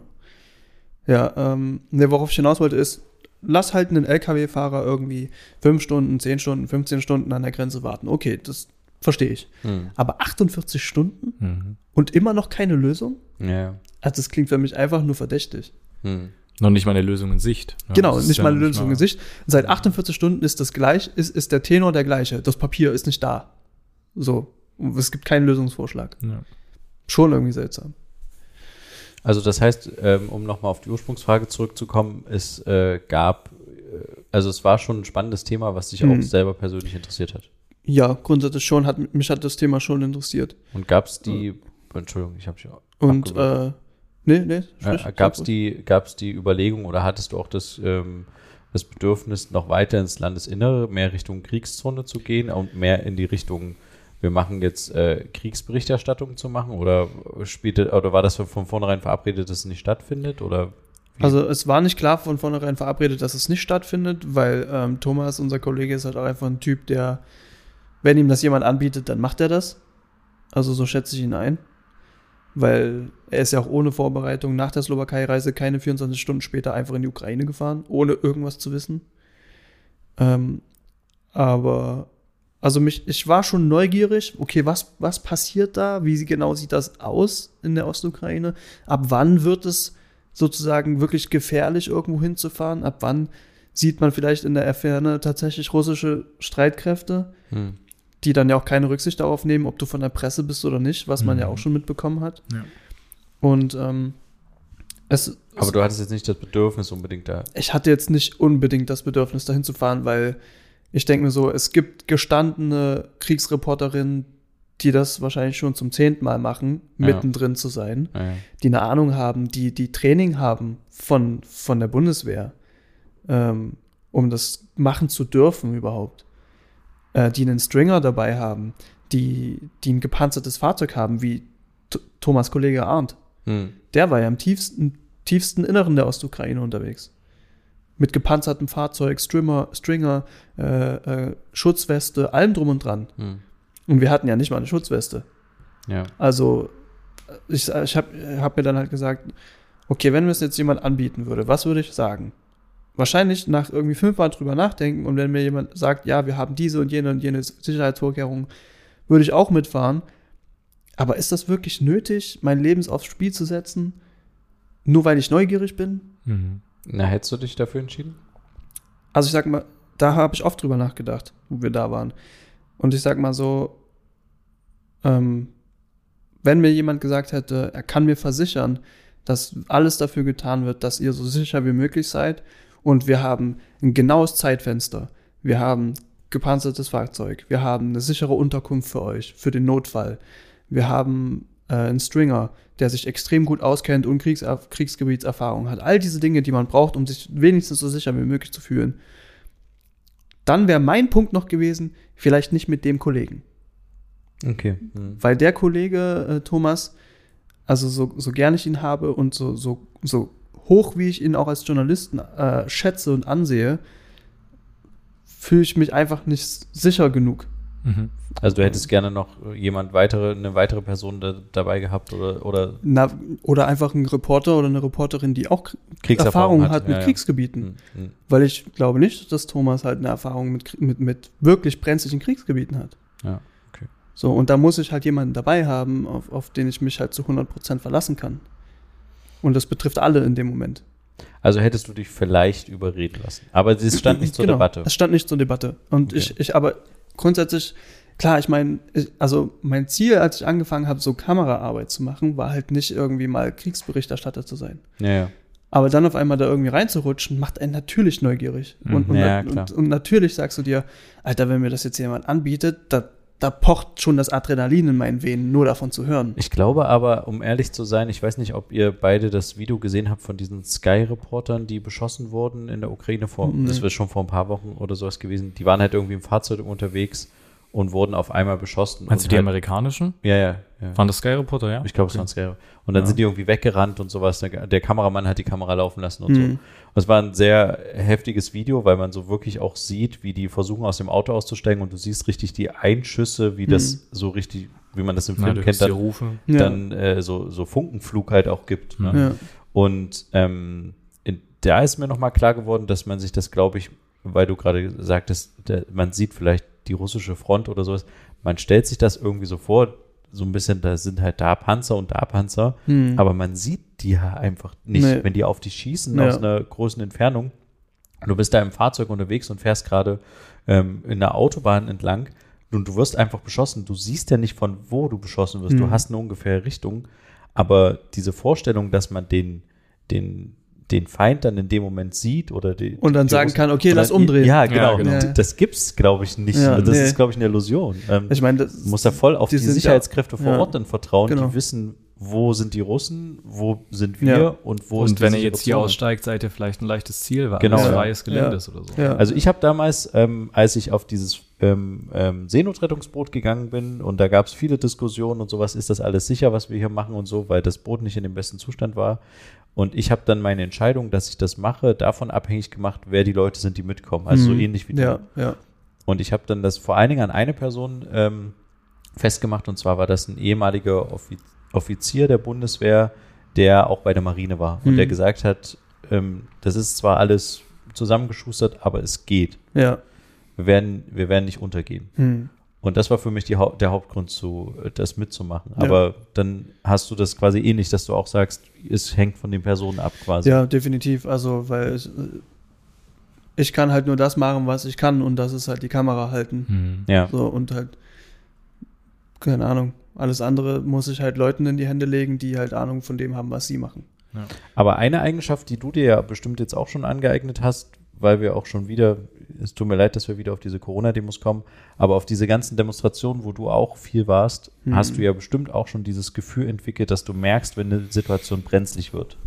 Ja, ähm, ne, worauf ich hinaus wollte, ist, lass halt einen LKW-Fahrer irgendwie 5 Stunden, 10 Stunden, 15 Stunden an der Grenze warten. Okay, das verstehe ich.
Hm.
Aber 48 Stunden
Mhm.
und immer noch keine Lösung?
Ja.
Also das klingt für mich einfach nur verdächtig.
Hm.
Noch nicht mal eine Lösung in Sicht. Ja,
genau,
das ist
nicht mal eine Lösung in Sicht. Seit 48 Stunden ist das gleich, ist, ist der Tenor der gleiche. Das Papier ist nicht da. So. Es gibt keinen Lösungsvorschlag.
Ja.
Schon irgendwie seltsam.
Also das heißt, ähm, um nochmal auf die Ursprungsfrage zurückzukommen, es äh, gab, äh, also es war schon ein spannendes Thema, was dich
Mhm.
auch selber persönlich interessiert hat.
Ja, grundsätzlich schon, hat, mich hat das Thema schon interessiert.
Und gab es die, Entschuldigung, ich habe dich
Und, äh, nee, nee, sprich,
Äh, Gab es die, gab's die Überlegung oder hattest du auch das, ähm, das Bedürfnis, noch weiter ins Landesinnere, mehr Richtung Kriegszone zu gehen und mehr in die Richtung, wir machen jetzt äh, Kriegsberichterstattung zu machen? Oder spielte, oder war das von vornherein verabredet, dass es nicht stattfindet? Oder
Also es war nicht klar von vornherein verabredet, dass es nicht stattfindet, weil ähm, Thomas, unser Kollege, ist halt auch einfach ein Typ, der, wenn ihm das jemand anbietet, dann macht er das. Also so schätze ich ihn ein. Weil er ist ja auch ohne Vorbereitung nach der Slowakei-Reise keine 24 Stunden später einfach in die Ukraine gefahren, ohne irgendwas zu wissen. Ähm, aber also mich, ich war schon neugierig, okay, was, was passiert da? Wie genau sieht das aus in der Ostukraine? Ab wann wird es sozusagen wirklich gefährlich, irgendwo hinzufahren? Ab wann sieht man vielleicht in der Ferne tatsächlich russische Streitkräfte,
hm.
Die dann ja auch keine Rücksicht darauf nehmen, ob du von der Presse bist oder nicht, was man
Mhm.
ja auch schon mitbekommen hat.
Ja.
Und ähm, es,
Aber du hattest jetzt nicht das Bedürfnis unbedingt da.
ich hatte jetzt nicht unbedingt das Bedürfnis, dahin zu fahren, weil ich denke mir so, es gibt gestandene Kriegsreporterinnen, die das wahrscheinlich schon zum zehnten Mal machen,
Ja.
mittendrin zu sein,
Ja, ja.
die eine Ahnung haben, die, die Training haben von, von der Bundeswehr, ähm, um das machen zu dürfen überhaupt, äh, die einen Stringer dabei haben, die, die ein gepanzertes Fahrzeug haben, wie T Thomas Kollege Arndt.
Hm.
Der war ja im tiefsten, tiefsten Inneren der Ostukraine unterwegs. Mit gepanzertem Fahrzeug, Strimmer, Stringer, äh, äh, Schutzweste, allem drum und dran.
Hm.
Und wir hatten ja nicht mal eine Schutzweste.
Ja.
Also, ich, ich habe hab mir dann halt gesagt, okay, wenn mir es jetzt jemand anbieten würde, was würde ich sagen? Wahrscheinlich nach irgendwie fünfmal drüber nachdenken und wenn mir jemand sagt, ja, wir haben diese und jene und jene Sicherheitsvorkehrungen, würde ich auch mitfahren. Aber ist das wirklich nötig, mein Leben aufs Spiel zu setzen, nur weil ich neugierig bin?
Mhm.
Na, hättest du dich dafür entschieden?
Also ich sag mal, da habe ich oft drüber nachgedacht, wo wir da waren. Und ich sag mal so, ähm, wenn mir jemand gesagt hätte, er kann mir versichern, dass alles dafür getan wird, dass ihr so sicher wie möglich seid und wir haben ein genaues Zeitfenster, wir haben gepanzertes Fahrzeug, wir haben eine sichere Unterkunft für euch, für den Notfall, wir haben äh, einen Stringer, der sich extrem gut auskennt und Kriegs Kriegsgebietserfahrung hat. All diese Dinge, die man braucht, um sich wenigstens so sicher wie möglich zu fühlen. Dann wäre mein Punkt noch gewesen, vielleicht nicht mit dem Kollegen.
Okay. Hm.
Weil der Kollege äh, Thomas, also so, so gern ich ihn habe und so, so, so hoch wie ich ihn auch als Journalisten äh, schätze und ansehe, fühle ich mich einfach nicht sicher genug.
Mhm.
Also du hättest gerne noch jemand weitere, eine weitere Person da, dabei gehabt oder, oder
Na, oder einfach ein Reporter oder eine Reporterin, die auch
Kriegserfahrung
Erfahrung hat, mit
Ja, ja.
Kriegsgebieten.
Hm, hm.
Weil ich glaube nicht, dass Thomas halt eine Erfahrung mit, mit, mit wirklich brenzlichen Kriegsgebieten hat.
Ja, okay.
So, und da muss ich halt jemanden dabei haben, auf, auf den ich mich halt zu 100% verlassen kann. Und das betrifft alle in dem Moment.
Also hättest du dich vielleicht überreden lassen. Aber es stand nicht zur
Genau,
Debatte.
Es stand nicht zur Debatte. Und
Okay.
ich, ich aber grundsätzlich, klar, ich meine, also mein Ziel, als ich angefangen habe, so Kameraarbeit zu machen, war halt nicht irgendwie mal Kriegsberichterstatter zu sein.
Ja, ja.
Aber dann auf einmal da irgendwie reinzurutschen, macht einen natürlich neugierig.
Mhm,
Und, und,
ja,
und,
klar.
und natürlich sagst du dir, Alter, wenn mir das jetzt jemand anbietet, da, da pocht schon das Adrenalin in meinen Venen, nur davon zu hören.
Ich glaube aber, um ehrlich zu sein, ich weiß nicht, ob ihr beide das Video gesehen habt von diesen Sky-Reportern, die beschossen wurden in der Ukraine vor,
Nee.
das wird schon vor ein paar Wochen oder sowas gewesen. Die waren halt irgendwie im Fahrzeug unterwegs und wurden auf einmal beschossen.
Meinst du die
halt-
amerikanischen?
Ja, ja. ja.
Waren das Sky Reporter, ja?
Ich glaube, es
Okay.
waren Scare. Und dann
Ja.
sind die irgendwie weggerannt und sowas. Der, der Kameramann hat die Kamera laufen lassen und so.
Mhm.
Und es war ein sehr heftiges Video, weil man so wirklich auch sieht, wie die versuchen, aus dem Auto auszusteigen und du siehst richtig die Einschüsse, wie das so richtig, wie man das im Film
du
kennt, dann.
Ja.
dann äh, so, so Funkenflug halt auch gibt. Ne?
Ja.
Und ähm, in, da ist mir nochmal klar geworden, dass man sich das, glaube ich, weil du gerade sagtest, der, man sieht vielleicht die russische Front oder sowas, man stellt sich das irgendwie so vor, so ein bisschen, da sind halt da Panzer und da Panzer,
Hm.
aber man sieht die ja einfach nicht,
Nee.
wenn die auf dich schießen
Ja.
aus einer großen Entfernung. Du bist da im Fahrzeug unterwegs und fährst gerade ähm, in der Autobahn entlang und du wirst einfach beschossen. Du siehst ja nicht, von wo du beschossen wirst. Du
Mhm.
hast eine ungefähre Richtung. Aber diese Vorstellung, dass man den, den, den Feind dann in dem Moment sieht oder die,
Und dann
die
sagen
Russen-
kann, okay, lass umdrehen.
Ja, genau.
Ja, genau.
Ja.
Das gibt's, glaube ich, nicht.
Ja,
das
nee.
ist, glaube ich, eine Illusion. Ähm,
Ich meine,
musst da voll auf
die
die,
ja-
Sicherheitskräfte vor
ja.
Ort dann vertrauen,
Genau.
die wissen, wo sind die Russen, wo sind wir
Ja.
und wo
Und
ist die
wenn er
sichere
jetzt hier aussteigt, seid ihr vielleicht ein leichtes Ziel, weil
Genau. Ja.
freies Gelände
Ja.
ist oder so.
ja.
Also ich habe damals, ähm, als ich auf dieses ähm, ähm, Seenotrettungsboot gegangen bin und da gab es viele Diskussionen und sowas, ist das alles sicher, was wir hier machen und so, weil das Boot nicht in dem besten Zustand war. Und ich habe dann meine Entscheidung, dass ich das mache, davon abhängig gemacht, wer die Leute sind, die mitkommen. Also so
Mhm.
ähnlich wie du.
ja, ja.
Und ich habe dann das vor allen Dingen an eine Person ähm, festgemacht, und zwar war das ein ehemaliger Offi Offizier der Bundeswehr, der auch bei der Marine war und
Mhm.
der gesagt hat, ähm, das ist zwar alles zusammengeschustert, aber es geht.
ja.
Wir werden, wir werden nicht untergehen.
Hm.
Und das war für mich die Hau der Hauptgrund, zu, das mitzumachen.
Ja.
Aber dann hast du das quasi ähnlich, dass du auch sagst, es hängt von den Personen ab quasi.
Ja, definitiv. Also, weil ich, ich kann halt nur das machen, was ich kann und das ist halt die Kamera halten.
Mhm.
Ja.
So und halt, keine Ahnung, alles andere muss ich halt Leuten in die Hände legen, die halt Ahnung von dem haben, was sie machen.
Aber eine Eigenschaft, die du dir ja bestimmt jetzt auch schon angeeignet hast, weil wir auch schon wieder, es tut mir leid, dass wir wieder auf diese Corona-Demos kommen, aber auf diese ganzen Demonstrationen, wo du auch viel warst,
Mhm.
hast du ja bestimmt auch schon dieses Gefühl entwickelt, dass du merkst, wenn eine Situation brenzlig wird.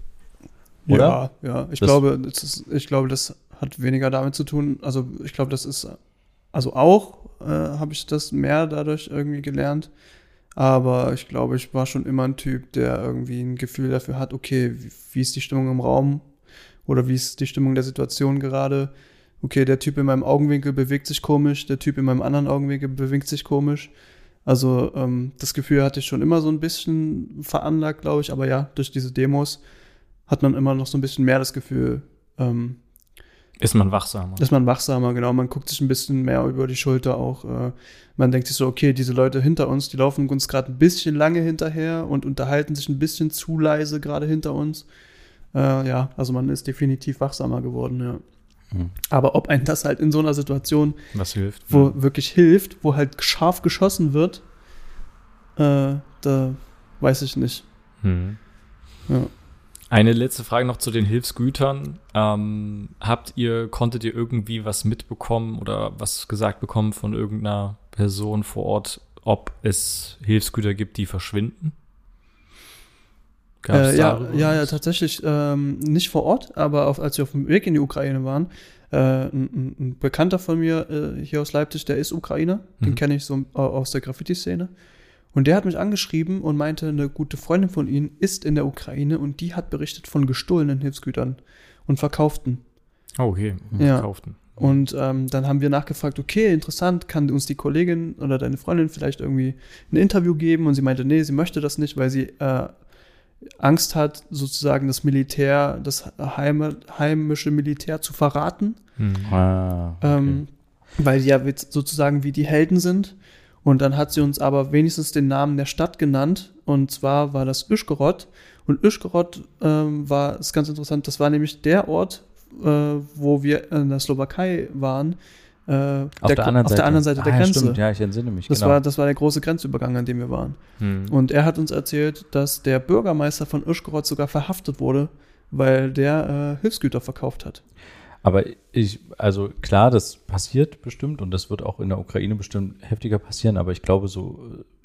Oder?
Ja, ja. Ich
Das-
glaube, das ist, ich glaube, das hat weniger damit zu tun. Also ich glaube, das ist, also auch äh, habe ich das mehr dadurch irgendwie gelernt. Aber ich glaube, ich war schon immer ein Typ, der irgendwie ein Gefühl dafür hat, okay, wie, wie ist die Stimmung im Raum oder wie ist die Stimmung der Situation gerade. Okay, der Typ in meinem Augenwinkel bewegt sich komisch, der Typ in meinem anderen Augenwinkel bewegt sich komisch. Also ähm, das Gefühl hatte ich schon immer so ein bisschen veranlagt, glaube ich. Aber ja, durch diese Demos hat man immer noch so ein bisschen mehr das Gefühl, ähm,
Ist man wachsamer.
ist man wachsamer, genau. Man guckt sich ein bisschen mehr über die Schulter auch. Äh, man denkt sich so, okay, diese Leute hinter uns, die laufen uns gerade ein bisschen lange hinterher und unterhalten sich ein bisschen zu leise gerade hinter uns. Äh, ja, also man ist definitiv wachsamer geworden, ja.
Mhm.
Aber ob ein das halt in so einer Situation,
Was hilft.
wo wirklich hilft, wo halt scharf geschossen wird, äh, da weiß ich nicht.
Mhm.
Ja.
Eine letzte Frage noch zu den Hilfsgütern. Ähm, habt ihr, konntet ihr irgendwie was mitbekommen oder was gesagt bekommen von irgendeiner Person vor Ort, ob es Hilfsgüter gibt, die verschwinden? Gab's
Äh, ja, ja, ja, tatsächlich ähm, nicht vor Ort, aber auf, als wir auf dem Weg in die Ukraine waren, äh, ein, ein, Bekannter von mir äh, hier aus Leipzig, der ist Ukrainer, den
Mhm.
kenne ich so au- aus der Graffiti-Szene. Und der hat mich angeschrieben und meinte, eine gute Freundin von ihm ist in der Ukraine und die hat berichtet von gestohlenen Hilfsgütern und verkauften.
Oh, okay.
Ja.
Verkauften.
Und ähm, dann haben wir nachgefragt, okay, interessant, kann uns die Kollegin oder deine Freundin vielleicht irgendwie ein Interview geben? Und sie meinte, nee, sie möchte das nicht, weil sie äh, Angst hat, sozusagen das Militär, das heime, heimische Militär zu verraten,
Mhm.
Ah, okay.
ähm, weil die ja sozusagen wie die Helden sind. Und dann hat sie uns aber wenigstens den Namen der Stadt genannt. Und zwar war das Uschgorod. Und Uschgorod ähm, war, ist ganz interessant, das war nämlich der Ort, äh, wo wir in der Slowakei waren. Äh,
auf, der, anderen
auf der anderen Seite der
Ah, ja,
Grenze.
Stimmt, ja, ich entsinne mich.
Das,
genau.
war, das war der große Grenzübergang, an dem wir waren.
Mhm.
Und er hat uns erzählt, dass der Bürgermeister von Uschgorod sogar verhaftet wurde, weil der äh, Hilfsgüter verkauft hat.
Aber ich, also klar, das passiert bestimmt und das wird auch in der Ukraine bestimmt heftiger passieren, aber ich glaube, so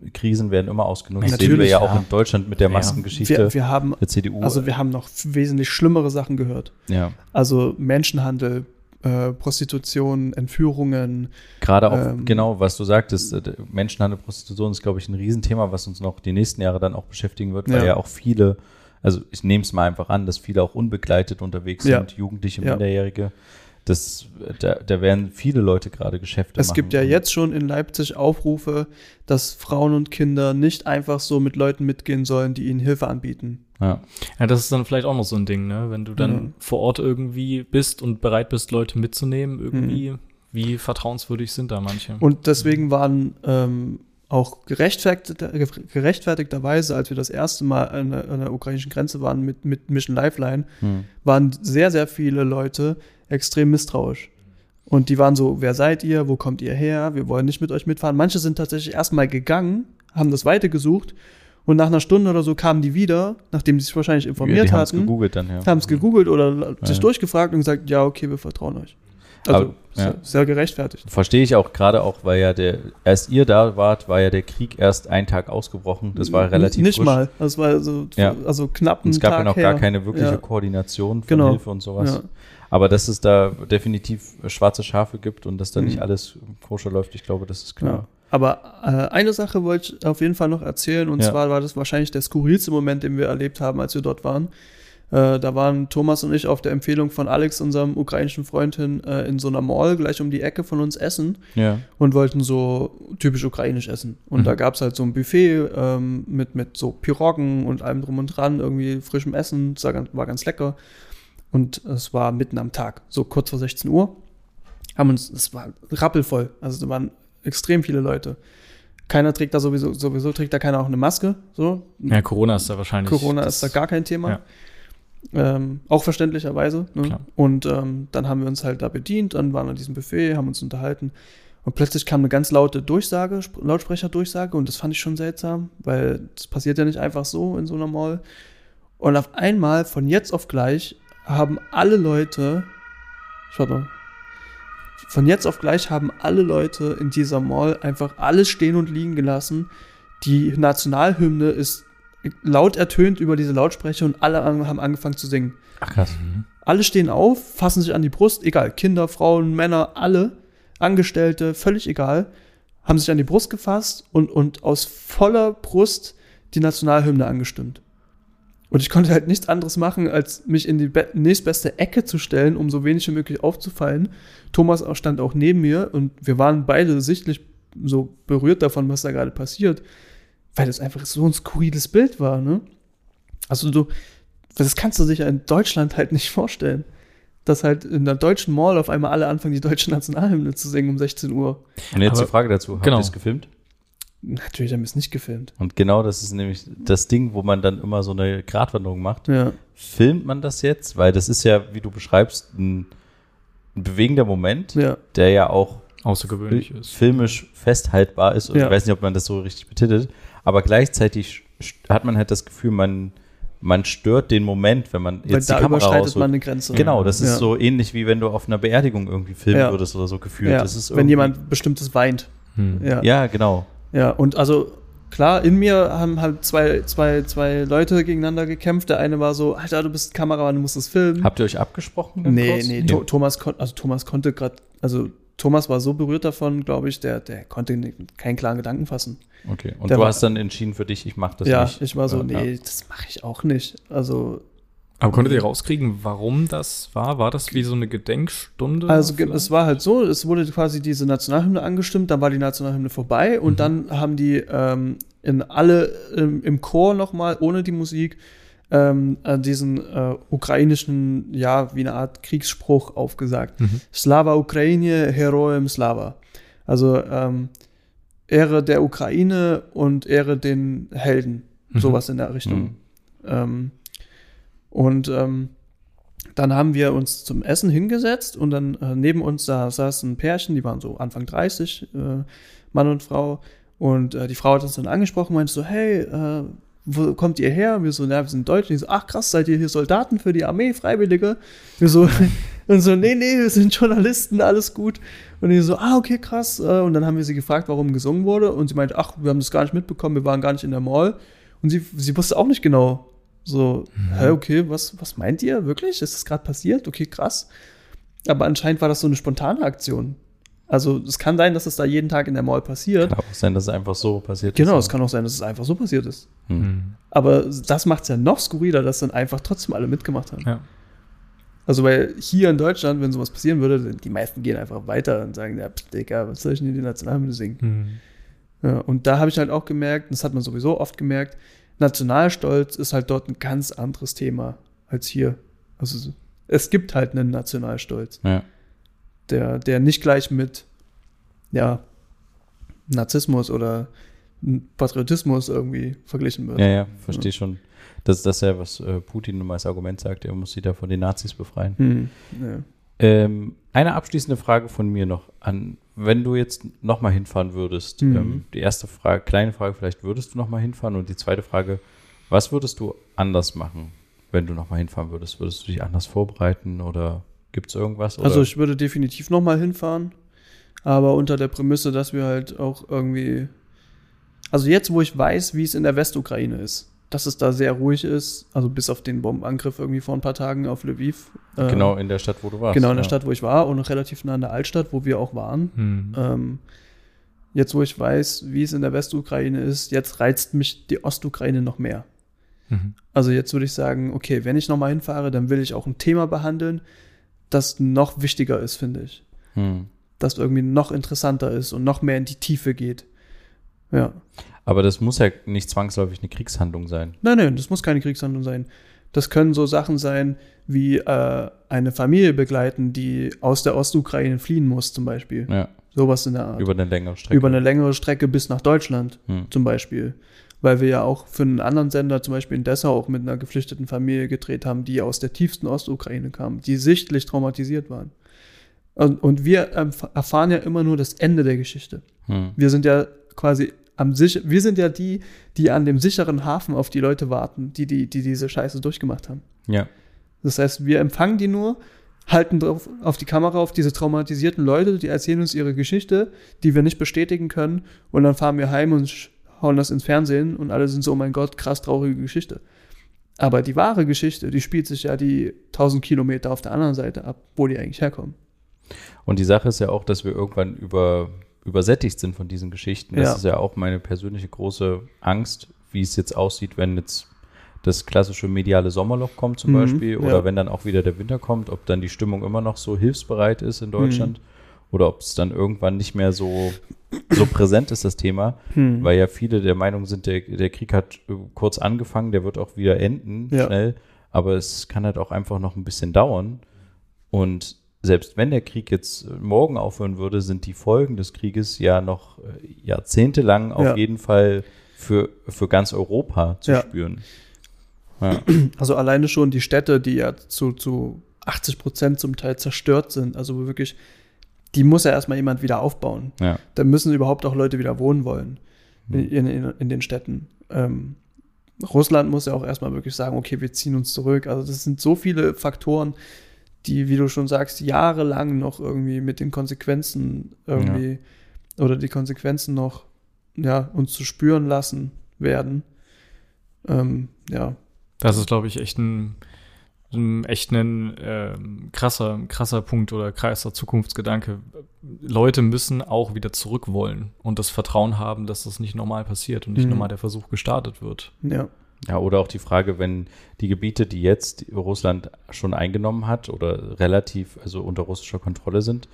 äh, Krisen werden immer ausgenutzt. Das sehen wir
Natürlich,
ja auch
ja.
in Deutschland mit der
Ja.
Maskengeschichte
Wir, wir haben,
der CDU.
also wir haben noch wesentlich schlimmere Sachen gehört.
ja.
Also Menschenhandel, äh, Prostitution, Entführungen.
Gerade auch,
Ähm,
genau, was du sagtest, äh, Menschenhandel, Prostitution ist, glaube ich, ein Riesenthema, was uns noch die nächsten Jahre dann auch beschäftigen wird, weil
Ja.
ja auch viele, also ich nehme es mal einfach an, dass viele auch unbegleitet unterwegs
Ja.
sind, Jugendliche. Minderjährige. Das, da, da werden viele Leute gerade Geschäfte
Es
machen.
gibt ja jetzt schon in Leipzig Aufrufe, dass Frauen und Kinder nicht einfach so mit Leuten mitgehen sollen, die ihnen Hilfe anbieten.
Ja.
Ja, das ist dann vielleicht auch noch so ein Ding, ne? Wenn du dann
Mhm.
vor Ort irgendwie bist und bereit bist, Leute mitzunehmen, irgendwie, wie vertrauenswürdig sind da manche?
Und deswegen waren ähm, auch gerechtfertigt, gerechtfertigterweise, als wir das erste Mal an der, an der ukrainischen Grenze waren mit, mit Mission Lifeline,
Hm.
waren sehr, sehr viele Leute extrem misstrauisch. Und die waren so, wer seid ihr, wo kommt ihr her, wir wollen nicht mit euch mitfahren. Manche sind tatsächlich erstmal gegangen, haben das weitergesucht und nach einer Stunde oder so kamen die wieder, nachdem sie sich wahrscheinlich informiert
die haben's
hatten,
gegoogelt dann, ja.
haben es gegoogelt oder sich
Ja.
durchgefragt und gesagt, ja, okay, wir vertrauen euch. Also
Aber, ja.
sehr, gerechtfertigt.
Verstehe ich auch gerade auch, weil ja der, als ihr da wart, war ja der Krieg erst einen Tag ausgebrochen. Das war relativ
Nicht
frisch.
mal. Das war so,
Ja.
also knapp
Und es gab
Tag
ja noch
her.
gar keine wirkliche
Ja.
Koordination von
Genau.
Hilfe und sowas. Aber dass es da definitiv schwarze Schafe gibt und dass da nicht
Mhm.
alles koscher läuft, ich glaube, das ist klar.
Aber äh, eine Sache wollte ich auf jeden Fall noch erzählen und zwar war das wahrscheinlich der skurrilste Moment, den wir erlebt haben, als wir dort waren. Äh, da waren Thomas und ich auf der Empfehlung von Alex, unserem ukrainischen Freund, hin, äh, in so einer Mall gleich um die Ecke von uns essen
Ja.
und wollten so typisch ukrainisch essen. Und
Mhm.
da gab es halt so ein Buffet ähm, mit, mit so Piroggen und allem drum und dran, irgendwie frischem Essen, das war ganz, war ganz lecker. Und es war mitten am Tag, so kurz vor 16 Uhr. Haben uns, es war rappelvoll, also da waren extrem viele Leute. Keiner trägt da sowieso, sowieso trägt da keiner auch eine Maske, so.
ja, Corona ist da wahrscheinlich.
Corona ist da gar kein Thema.
Ja.
Ähm, auch verständlicherweise. Ne? Und ähm, dann haben wir uns halt da bedient, dann waren wir an diesem Buffet, haben uns unterhalten. Und plötzlich kam eine ganz laute Durchsage, Sp- Lautsprecherdurchsage, und das fand ich schon seltsam, weil das passiert ja nicht einfach so in so einer Mall. Und auf einmal, von jetzt auf gleich, haben alle Leute, schaut mal, von jetzt auf gleich haben alle Leute in dieser Mall einfach alles stehen und liegen gelassen. Die Nationalhymne ist laut ertönt über diese Lautsprecher und alle haben angefangen zu singen.
Ach krass.
Mhm.
Alle stehen auf, fassen sich an die Brust, egal, Kinder, Frauen, Männer, alle, Angestellte, völlig egal, haben sich an die Brust gefasst und, und aus voller Brust die Nationalhymne angestimmt. Und ich konnte halt nichts anderes machen, als mich in die be nächstbeste Ecke zu stellen, um so wenig wie möglich aufzufallen. Thomas stand auch neben mir und wir waren beide sichtlich so berührt davon, was da gerade passiert, weil das einfach so ein skurriles Bild war, ne? Also du, das kannst du sich ja in Deutschland halt nicht vorstellen. Dass halt in der deutschen Mall auf einmal alle anfangen, die deutsche Nationalhymne zu singen um 16 Uhr.
Und jetzt
Aber-
die Frage dazu, habt
genau.
ihr es gefilmt?
Natürlich haben wir es nicht gefilmt.
Und genau das ist nämlich das Ding, wo man dann immer so eine Gratwanderung macht.
Ja.
Filmt man das jetzt? Weil das ist ja, wie du beschreibst, ein, ein bewegender Moment,
Ja.
der ja auch
Außergewöhnlich ist.
filmisch festhaltbar ist. Und
Ja.
Ich weiß nicht, ob man das so richtig betitelt. Aber gleichzeitig hat man halt das Gefühl, man, man stört den Moment, wenn man
Weil
jetzt die
da
Kamera
überschreitet man eine Grenze.
Genau, das ist
Ja.
so ähnlich wie wenn du auf einer Beerdigung irgendwie filmen
Ja.
würdest oder so gefühlt.
Ja.
Das ist
Wenn jemand bestimmtes weint.
Hm.
Ja. ja.
Ja, genau.
und also klar, in mir haben halt zwei, zwei, zwei Leute gegeneinander gekämpft. Der eine war so, Alter, du bist Kameramann, du musst das filmen.
Habt ihr euch abgesprochen?
Nee,
kurz?
nee, To Thomas, kon also Thomas konnte gerade, also Thomas war so berührt davon, glaube ich, der, der konnte keinen klaren Gedanken fassen.
Okay. Und
Der
du
war-
hast dann entschieden für dich, ich mach das
ja,
nicht.
ich war so,
Ja,
nee,
ja.
das mache ich auch nicht. Also,
Aber konntet ihr rauskriegen, warum das war? War das wie so eine Gedenkstunde?
also
vielleicht?
es war halt so, es wurde quasi diese Nationalhymne angestimmt, dann war die Nationalhymne vorbei und
Mhm.
dann haben die ähm, in alle ähm, im Chor nochmal, ohne die Musik, ähm, äh, diesen äh, ukrainischen, ja, wie eine Art Kriegsspruch aufgesagt.
Mhm.
Slava Ukraine, Heroem Slava. Also ähm, Ehre der Ukraine und Ehre den Helden.
Mhm.
Sowas in der Richtung.
Mhm.
Ähm, und ähm, dann haben wir uns zum Essen hingesetzt und dann äh, neben uns da saß ein Pärchen, die waren so Anfang 30, äh, Mann und Frau. Und äh, die Frau hat uns dann angesprochen, meinte so, hey, äh, wo kommt ihr her? Wir so, na, wir sind Deutsche. Die so, ach krass, seid ihr hier Soldaten für die Armee, Freiwillige? Wir so, und so, nee, nee, wir sind Journalisten, alles gut. Und die so, ah, okay, krass. Äh, Und dann haben wir sie gefragt, warum gesungen wurde. Und sie meinte, ach, wir haben das gar nicht mitbekommen, wir waren gar nicht in der Mall. Und sie, sie wusste auch nicht genau. So, hä, okay, was, was meint ihr? Wirklich? Ist das gerade passiert? Okay, krass. Aber anscheinend war das so eine spontane Aktion. Also es kann sein, dass es da jeden Tag in der Mall passiert.
Kann auch sein, dass es einfach so passiert
Genau,
ist.
es kann auch sein, dass es einfach so passiert ist.
Hm.
Aber das macht es ja noch skurriler, dass dann einfach trotzdem alle mitgemacht haben.
Ja.
Also weil hier in Deutschland, wenn sowas passieren würde, die meisten gehen einfach weiter und sagen, ja, pst, Digga, was soll ich denn in die Nationalhymne singen?
Mhm.
Ja, und da habe ich halt auch gemerkt, das hat man sowieso oft gemerkt, Nationalstolz ist halt dort ein ganz anderes Thema als hier. Also so- es gibt halt einen Nationalstolz,
Ja.
Der, der nicht gleich mit ja, Narzissmus oder Patriotismus irgendwie verglichen wird.
ja, ja, verstehe schon. Das ist das ja, was äh, Putin immer als Argument sagt, er muss sich da von den Nazis befreien.
Hm, ja.
Ähm, eine abschließende Frage von mir noch an, wenn du jetzt nochmal hinfahren würdest,
Mhm.
ähm, die erste Frage, kleine Frage, vielleicht würdest du nochmal hinfahren und die zweite Frage, was würdest du anders machen, wenn du nochmal hinfahren würdest? Würdest du dich anders vorbereiten oder gibt es irgendwas? Oder?
Also ich würde definitiv nochmal hinfahren, aber unter der Prämisse, dass wir halt auch irgendwie, also jetzt, wo ich weiß, wie es in der Westukraine ist, dass es da sehr ruhig ist, also bis auf den Bombenangriff irgendwie vor ein paar Tagen auf Lviv. äh,
genau in der Stadt, wo du warst.
Genau in der
ja.
Stadt, wo ich war und relativ nah an der Altstadt, wo wir auch waren.
Mhm.
Ähm, jetzt, wo ich weiß, wie es in der Westukraine ist, jetzt reizt mich die Ostukraine noch mehr.
Mhm.
Also jetzt würde ich sagen, okay, wenn ich nochmal hinfahre, dann will ich auch ein Thema behandeln, das noch wichtiger ist, finde ich.
Hm.
Das irgendwie noch interessanter ist und noch mehr in die Tiefe geht. Ja.
Aber das muss ja nicht zwangsläufig eine Kriegshandlung sein.
Nein, nein, das muss keine Kriegshandlung sein. Das können so Sachen sein, wie äh, eine Familie begleiten, die aus der Ostukraine fliehen muss, zum Beispiel.
Ja,
Sowas in der Art.
über eine längere Strecke.
Über eine längere Strecke bis nach Deutschland,
Hm.
zum Beispiel. Weil wir ja auch für einen anderen Sender, zum Beispiel in Dessau, auch mit einer geflüchteten Familie gedreht haben, die aus der tiefsten Ostukraine kam, die sichtlich traumatisiert waren. Und, und wir erfahren ja immer nur das Ende der Geschichte.
Hm.
Wir sind ja quasi am sicher, wir sind ja die, die an dem sicheren Hafen auf die Leute warten, die, die, die diese Scheiße durchgemacht haben.
Ja,
Das heißt, wir empfangen die nur, halten drauf, auf die Kamera auf diese traumatisierten Leute, die erzählen uns ihre Geschichte, die wir nicht bestätigen können, und dann fahren wir heim und hauen das ins Fernsehen und alle sind so, oh mein Gott, krass traurige Geschichte. Aber die wahre Geschichte, die spielt sich ja die 1000 Kilometer auf der anderen Seite ab, wo die eigentlich herkommen.
Und die Sache ist ja auch, dass wir irgendwann über, übersättigt sind von diesen Geschichten. Das
Ja.
ist ja auch meine persönliche große Angst, wie es jetzt aussieht, wenn jetzt das klassische mediale Sommerloch kommt zum
Mhm,
Beispiel oder
ja.
wenn dann auch wieder der Winter kommt, ob dann die Stimmung immer noch so hilfsbereit ist
Mhm.
in Deutschland oder ob es dann irgendwann nicht mehr so, so präsent ist, das Thema,
Hm.
weil ja viele der Meinung sind, der, der Krieg hat äh, kurz angefangen, der wird auch wieder enden,
Ja.
schnell, aber es kann halt auch einfach noch ein bisschen dauern und selbst wenn der Krieg jetzt äh, morgen aufhören würde, sind die Folgen des Krieges ja noch äh, jahrzehntelang auf
Ja.
jeden Fall für, für ganz Europa zu
Ja.
spüren. Ja.
Also alleine schon die Städte, die ja zu, zu 80 Prozent zum Teil zerstört sind, also wirklich, die muss ja erstmal jemand wieder aufbauen.
ja.
Da müssen überhaupt auch Leute wieder wohnen wollen
Hm.
in, in, in den Städten. Ähm, Russland muss ja auch erstmal wirklich sagen, okay, wir ziehen uns zurück. Also das sind so viele Faktoren, die, wie du schon sagst, jahrelang noch irgendwie mit den Konsequenzen irgendwie oder die Konsequenzen noch ja, uns zu spüren lassen werden. Ähm, ja,
Das ist, glaube ich, echt ein echt ein ähm, krasser, krasser Punkt oder krasser Zukunftsgedanke. Leute müssen auch wieder zurück wollen und das Vertrauen haben, dass das nicht normal passiert und nicht
Mhm.
nochmal der Versuch gestartet wird.
ja.
Ja, oder auch die Frage, wenn die Gebiete, die jetzt Russland schon eingenommen hat oder relativ, also unter russischer Kontrolle sind,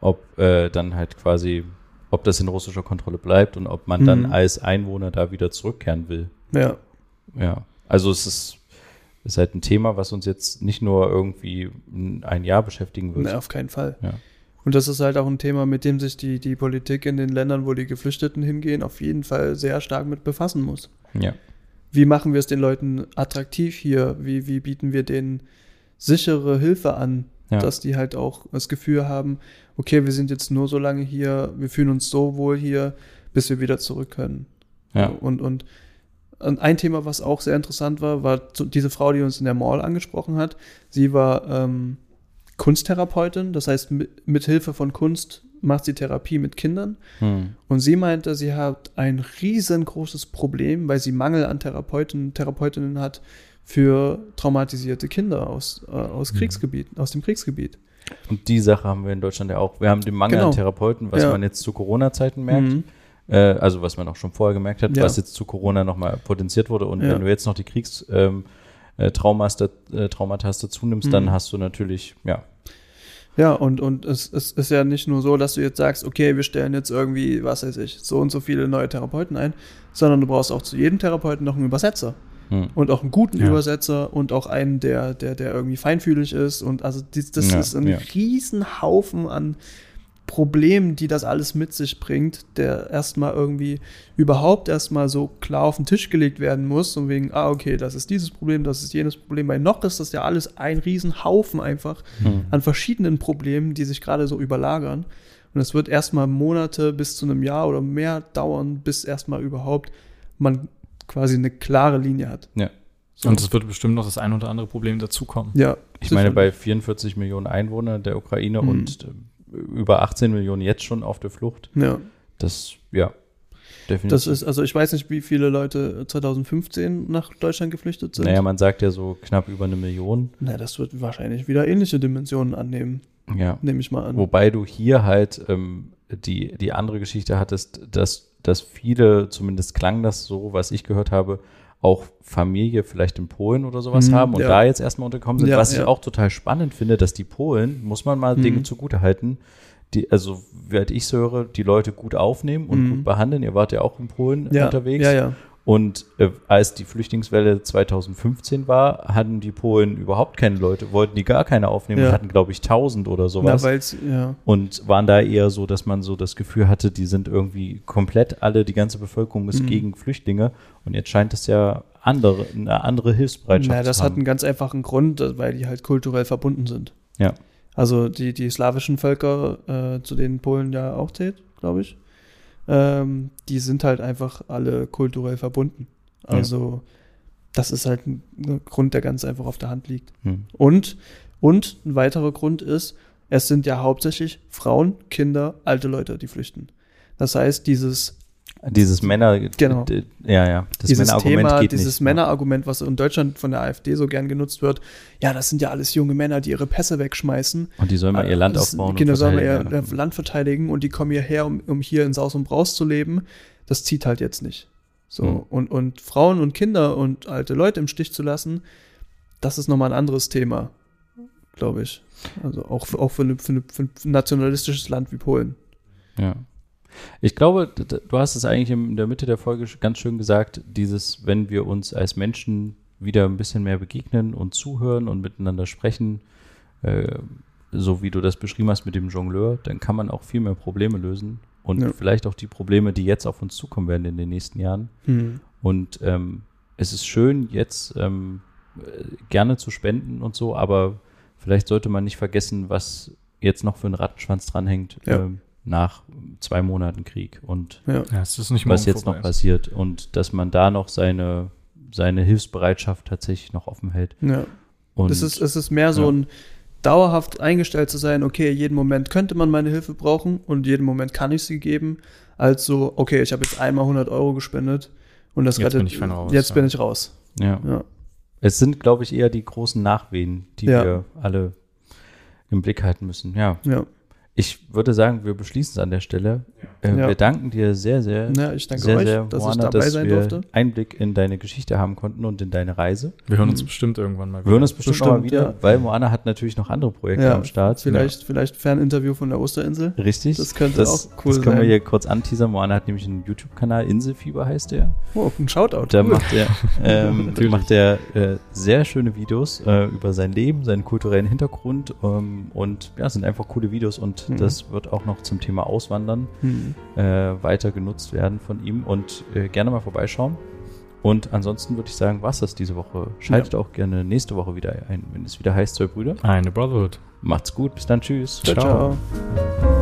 ob äh, dann halt quasi, ob das in russischer Kontrolle bleibt und ob man dann
Mhm.
als Einwohner da wieder zurückkehren will.
Ja,
Ja, also es ist, ist halt ein Thema, was uns jetzt nicht nur irgendwie ein Jahr beschäftigen wird.
nee, auf keinen Fall.
Ja.
Und das ist halt auch ein Thema, mit dem sich die, die Politik in den Ländern, wo die Geflüchteten hingehen, auf jeden Fall sehr stark mit befassen muss.
Ja,
Wie machen wir es den Leuten attraktiv hier? Wie, wie bieten wir denen sichere Hilfe an,
ja.
dass die halt auch das Gefühl haben, okay, wir sind jetzt nur so lange hier, wir fühlen uns so wohl hier, bis wir wieder zurück können.
ja.
Und, und und ein Thema, was auch sehr interessant war, war diese Frau, die uns in der Mall angesprochen hat. Sie war ähm, Kunsttherapeutin, das heißt, mit, mit Hilfe von Kunst macht sie Therapie mit Kindern.
Hm.
Und sie meinte, sie hat ein riesengroßes Problem, weil sie Mangel an Therapeuten, Therapeutinnen hat für traumatisierte Kinder aus, äh, aus
Mhm.
Kriegsgebieten, aus dem Kriegsgebiet.
Und die Sache haben wir in Deutschland ja auch. Wir haben den Mangel
Genau.
an Therapeuten, was
Ja.
man jetzt zu Corona-Zeiten merkt.
Mhm.
Äh, also was man auch schon vorher gemerkt hat,
Ja.
was jetzt zu Corona nochmal potenziert wurde. Und
Ja.
wenn du jetzt noch die Kriegstraumata ähm, äh, Traumata, äh, Traumata dazu nimmst,
Mhm.
dann hast du natürlich, ja,
Ja, und, und es, es ist ja nicht nur so, dass du jetzt sagst, okay, wir stellen jetzt irgendwie, was weiß ich, so und so viele neue Therapeuten ein, sondern du brauchst auch zu jedem Therapeuten noch einen Übersetzer.
hm.
Und auch einen guten
Ja.
Übersetzer und auch einen, der, der, der irgendwie feinfühlig ist. Und also das, das
Ja,
ist ein
ja.
Riesenhaufen an Problemen, die das alles mit sich bringt, der erstmal irgendwie überhaupt erstmal so klar auf den Tisch gelegt werden muss. Und wegen, ah, okay, das ist dieses Problem, das ist jenes Problem. Weil noch ist das ja alles ein Riesenhaufen einfach
Hm.
an verschiedenen Problemen, die sich gerade so überlagern. Und es wird erstmal Monate bis zu einem Jahr oder mehr dauern, bis erstmal überhaupt man quasi eine klare Linie hat.
Ja.
So.
Und es wird bestimmt noch das ein oder andere Problem dazukommen.
ja,
Ich meine, bei 44 Millionen Einwohnern der Ukraine
Mhm.
und äh, über 18 Millionen jetzt schon auf der Flucht,
Ja,
das, ja, definitiv.
das ist, also ich weiß nicht, wie viele Leute 2015 nach Deutschland geflüchtet sind.
naja, man sagt ja so knapp über eine Million.
Na, das wird wahrscheinlich wieder ähnliche Dimensionen annehmen,
Ja.
nehme ich mal an.
Wobei du hier halt ähm, die, die andere Geschichte hattest, dass, dass viele, zumindest klang das so, was ich gehört habe, auch Familie vielleicht in Polen oder sowas
Mhm,
haben und
ja.
da jetzt erstmal unterkommen sind.
Ja,
was ich
ja.
auch total spannend finde, dass die Polen, muss man mal
Mhm.
Dinge zugute halten, die, also, wie ich so höre, die Leute gut aufnehmen und
Mhm.
gut behandeln. Ihr wart ja auch in Polen unterwegs.
Ja, ja.
Und äh, als die Flüchtlingswelle 2015 war, hatten die Polen überhaupt keine Leute, wollten die gar keine aufnehmen
Ja.
hatten, glaube ich, 1000 oder
Na,
sowas.
weil's, ja.
und waren da eher so, dass man so das Gefühl hatte, die sind irgendwie komplett alle, die ganze Bevölkerung ist
Mhm.
gegen Flüchtlinge. Und jetzt scheint es ja andere, eine andere Hilfsbereitschaft
Na, das
zu
hat
haben.
einen ganz einfachen Grund, weil die halt kulturell verbunden sind.
Ja.
Also die, die slawischen Völker, äh, zu denen Polen ja auch zählt, glaube ich, ähm, die sind halt einfach alle kulturell verbunden.
Ja.
Also das ist halt ein, ein Grund, der ganz einfach auf der Hand liegt.
Hm.
Und, und ein weiterer Grund ist, es sind ja hauptsächlich Frauen, Kinder, alte Leute, die flüchten. Das heißt, dieses
Dieses Männer,
Genau.
ja, ja, das
dieses
Männerargument
Thema,
geht
dieses
nicht.
Männerargument, was in Deutschland von der AfD so gern genutzt wird, ja, das sind ja alles junge Männer, die ihre Pässe wegschmeißen.
Und die sollen mal ihr Land
Das-
aufbauen.
Genau,
und
sollen wir ihr
verteidigen,
ihr Land verteidigen und die kommen hierher, um, um hier in Saus und Braus zu leben. Das zieht halt jetzt nicht. So,
Hm.
und, und Frauen und Kinder und alte Leute im Stich zu lassen, das ist nochmal ein anderes Thema, glaube ich. Also auch für, auch für, eine, für, eine, für ein nationalistisches Land wie Polen.
Ja. Ich glaube, du hast es eigentlich in der Mitte der Folge ganz schön gesagt, dieses, wenn wir uns als Menschen wieder ein bisschen mehr begegnen und zuhören und miteinander sprechen, äh, so wie du das beschrieben hast mit dem Jongleur, dann kann man auch viel mehr Probleme lösen und
Ja.
vielleicht auch die Probleme, die jetzt auf uns zukommen werden in den nächsten Jahren.
Hm.
Und ähm, es ist schön, jetzt ähm, äh, gerne zu spenden und so, aber vielleicht sollte man nicht vergessen, was jetzt noch für ein Rattenschwanz dranhängt
Ja.
ähm, nach zwei Monaten Krieg und
Ja.
Ja, es ist nicht
was jetzt noch passiert und dass man da noch seine, seine Hilfsbereitschaft tatsächlich noch offen hält.
ja.
Und
es, ist, es ist mehr so
ja.
ein dauerhaft eingestellt zu sein, okay, jeden Moment könnte man meine Hilfe brauchen und jeden Moment kann ich sie geben, als so, okay, ich habe jetzt einmal 100 Euro gespendet und das
Jetzt
rettet,
bin ich raus,
jetzt
ja.
bin ich raus.
ja.
Ja.
es sind, glaube ich, eher die großen Nachwehen, die
Ja.
wir alle im Blick halten müssen. Ja,
Ja.
Ich würde sagen, wir beschließen es an der Stelle. Äh,
Ja.
Wir danken dir sehr, sehr,
ja, ich danke
sehr,
euch,
sehr,
dass
Moana,
ich dabei
dass
sein
wir
durfte.
Einblick in deine Geschichte haben konnten und in deine Reise.
Wir hören uns
Mhm.
bestimmt irgendwann mal
Wir hören uns bestimmt,
Bestimmt,
mal wieder,
ja.
weil Moana hat natürlich noch andere Projekte
Ja,
am Start.
Vielleicht, vielleicht Ferninterview von der Osterinsel.
Richtig.
Das könnte
das,
auch cool
Das können wir
sein.
hier kurz anteasern. Moana hat nämlich einen YouTube-Kanal, Inselfieber heißt der.
Oh, ein Shoutout.
Da
cool.
macht er, ähm,
Natürlich.
macht er äh, sehr schöne Videos äh, über sein Leben, seinen kulturellen Hintergrund ähm, und ja, es sind einfach coole Videos und
Mhm.
das wird auch noch zum Thema Auswandern Äh, weiter genutzt werden von ihm und äh, gerne mal vorbeischauen. Und ansonsten würde ich sagen, was das diese Woche. Schaltet auch gerne nächste Woche wieder ein, wenn es wieder heißt, zwei Brüder.
Eine Brotherhood.
Macht's gut, bis dann, tschüss.
Ciao,
Ciao.
ciao.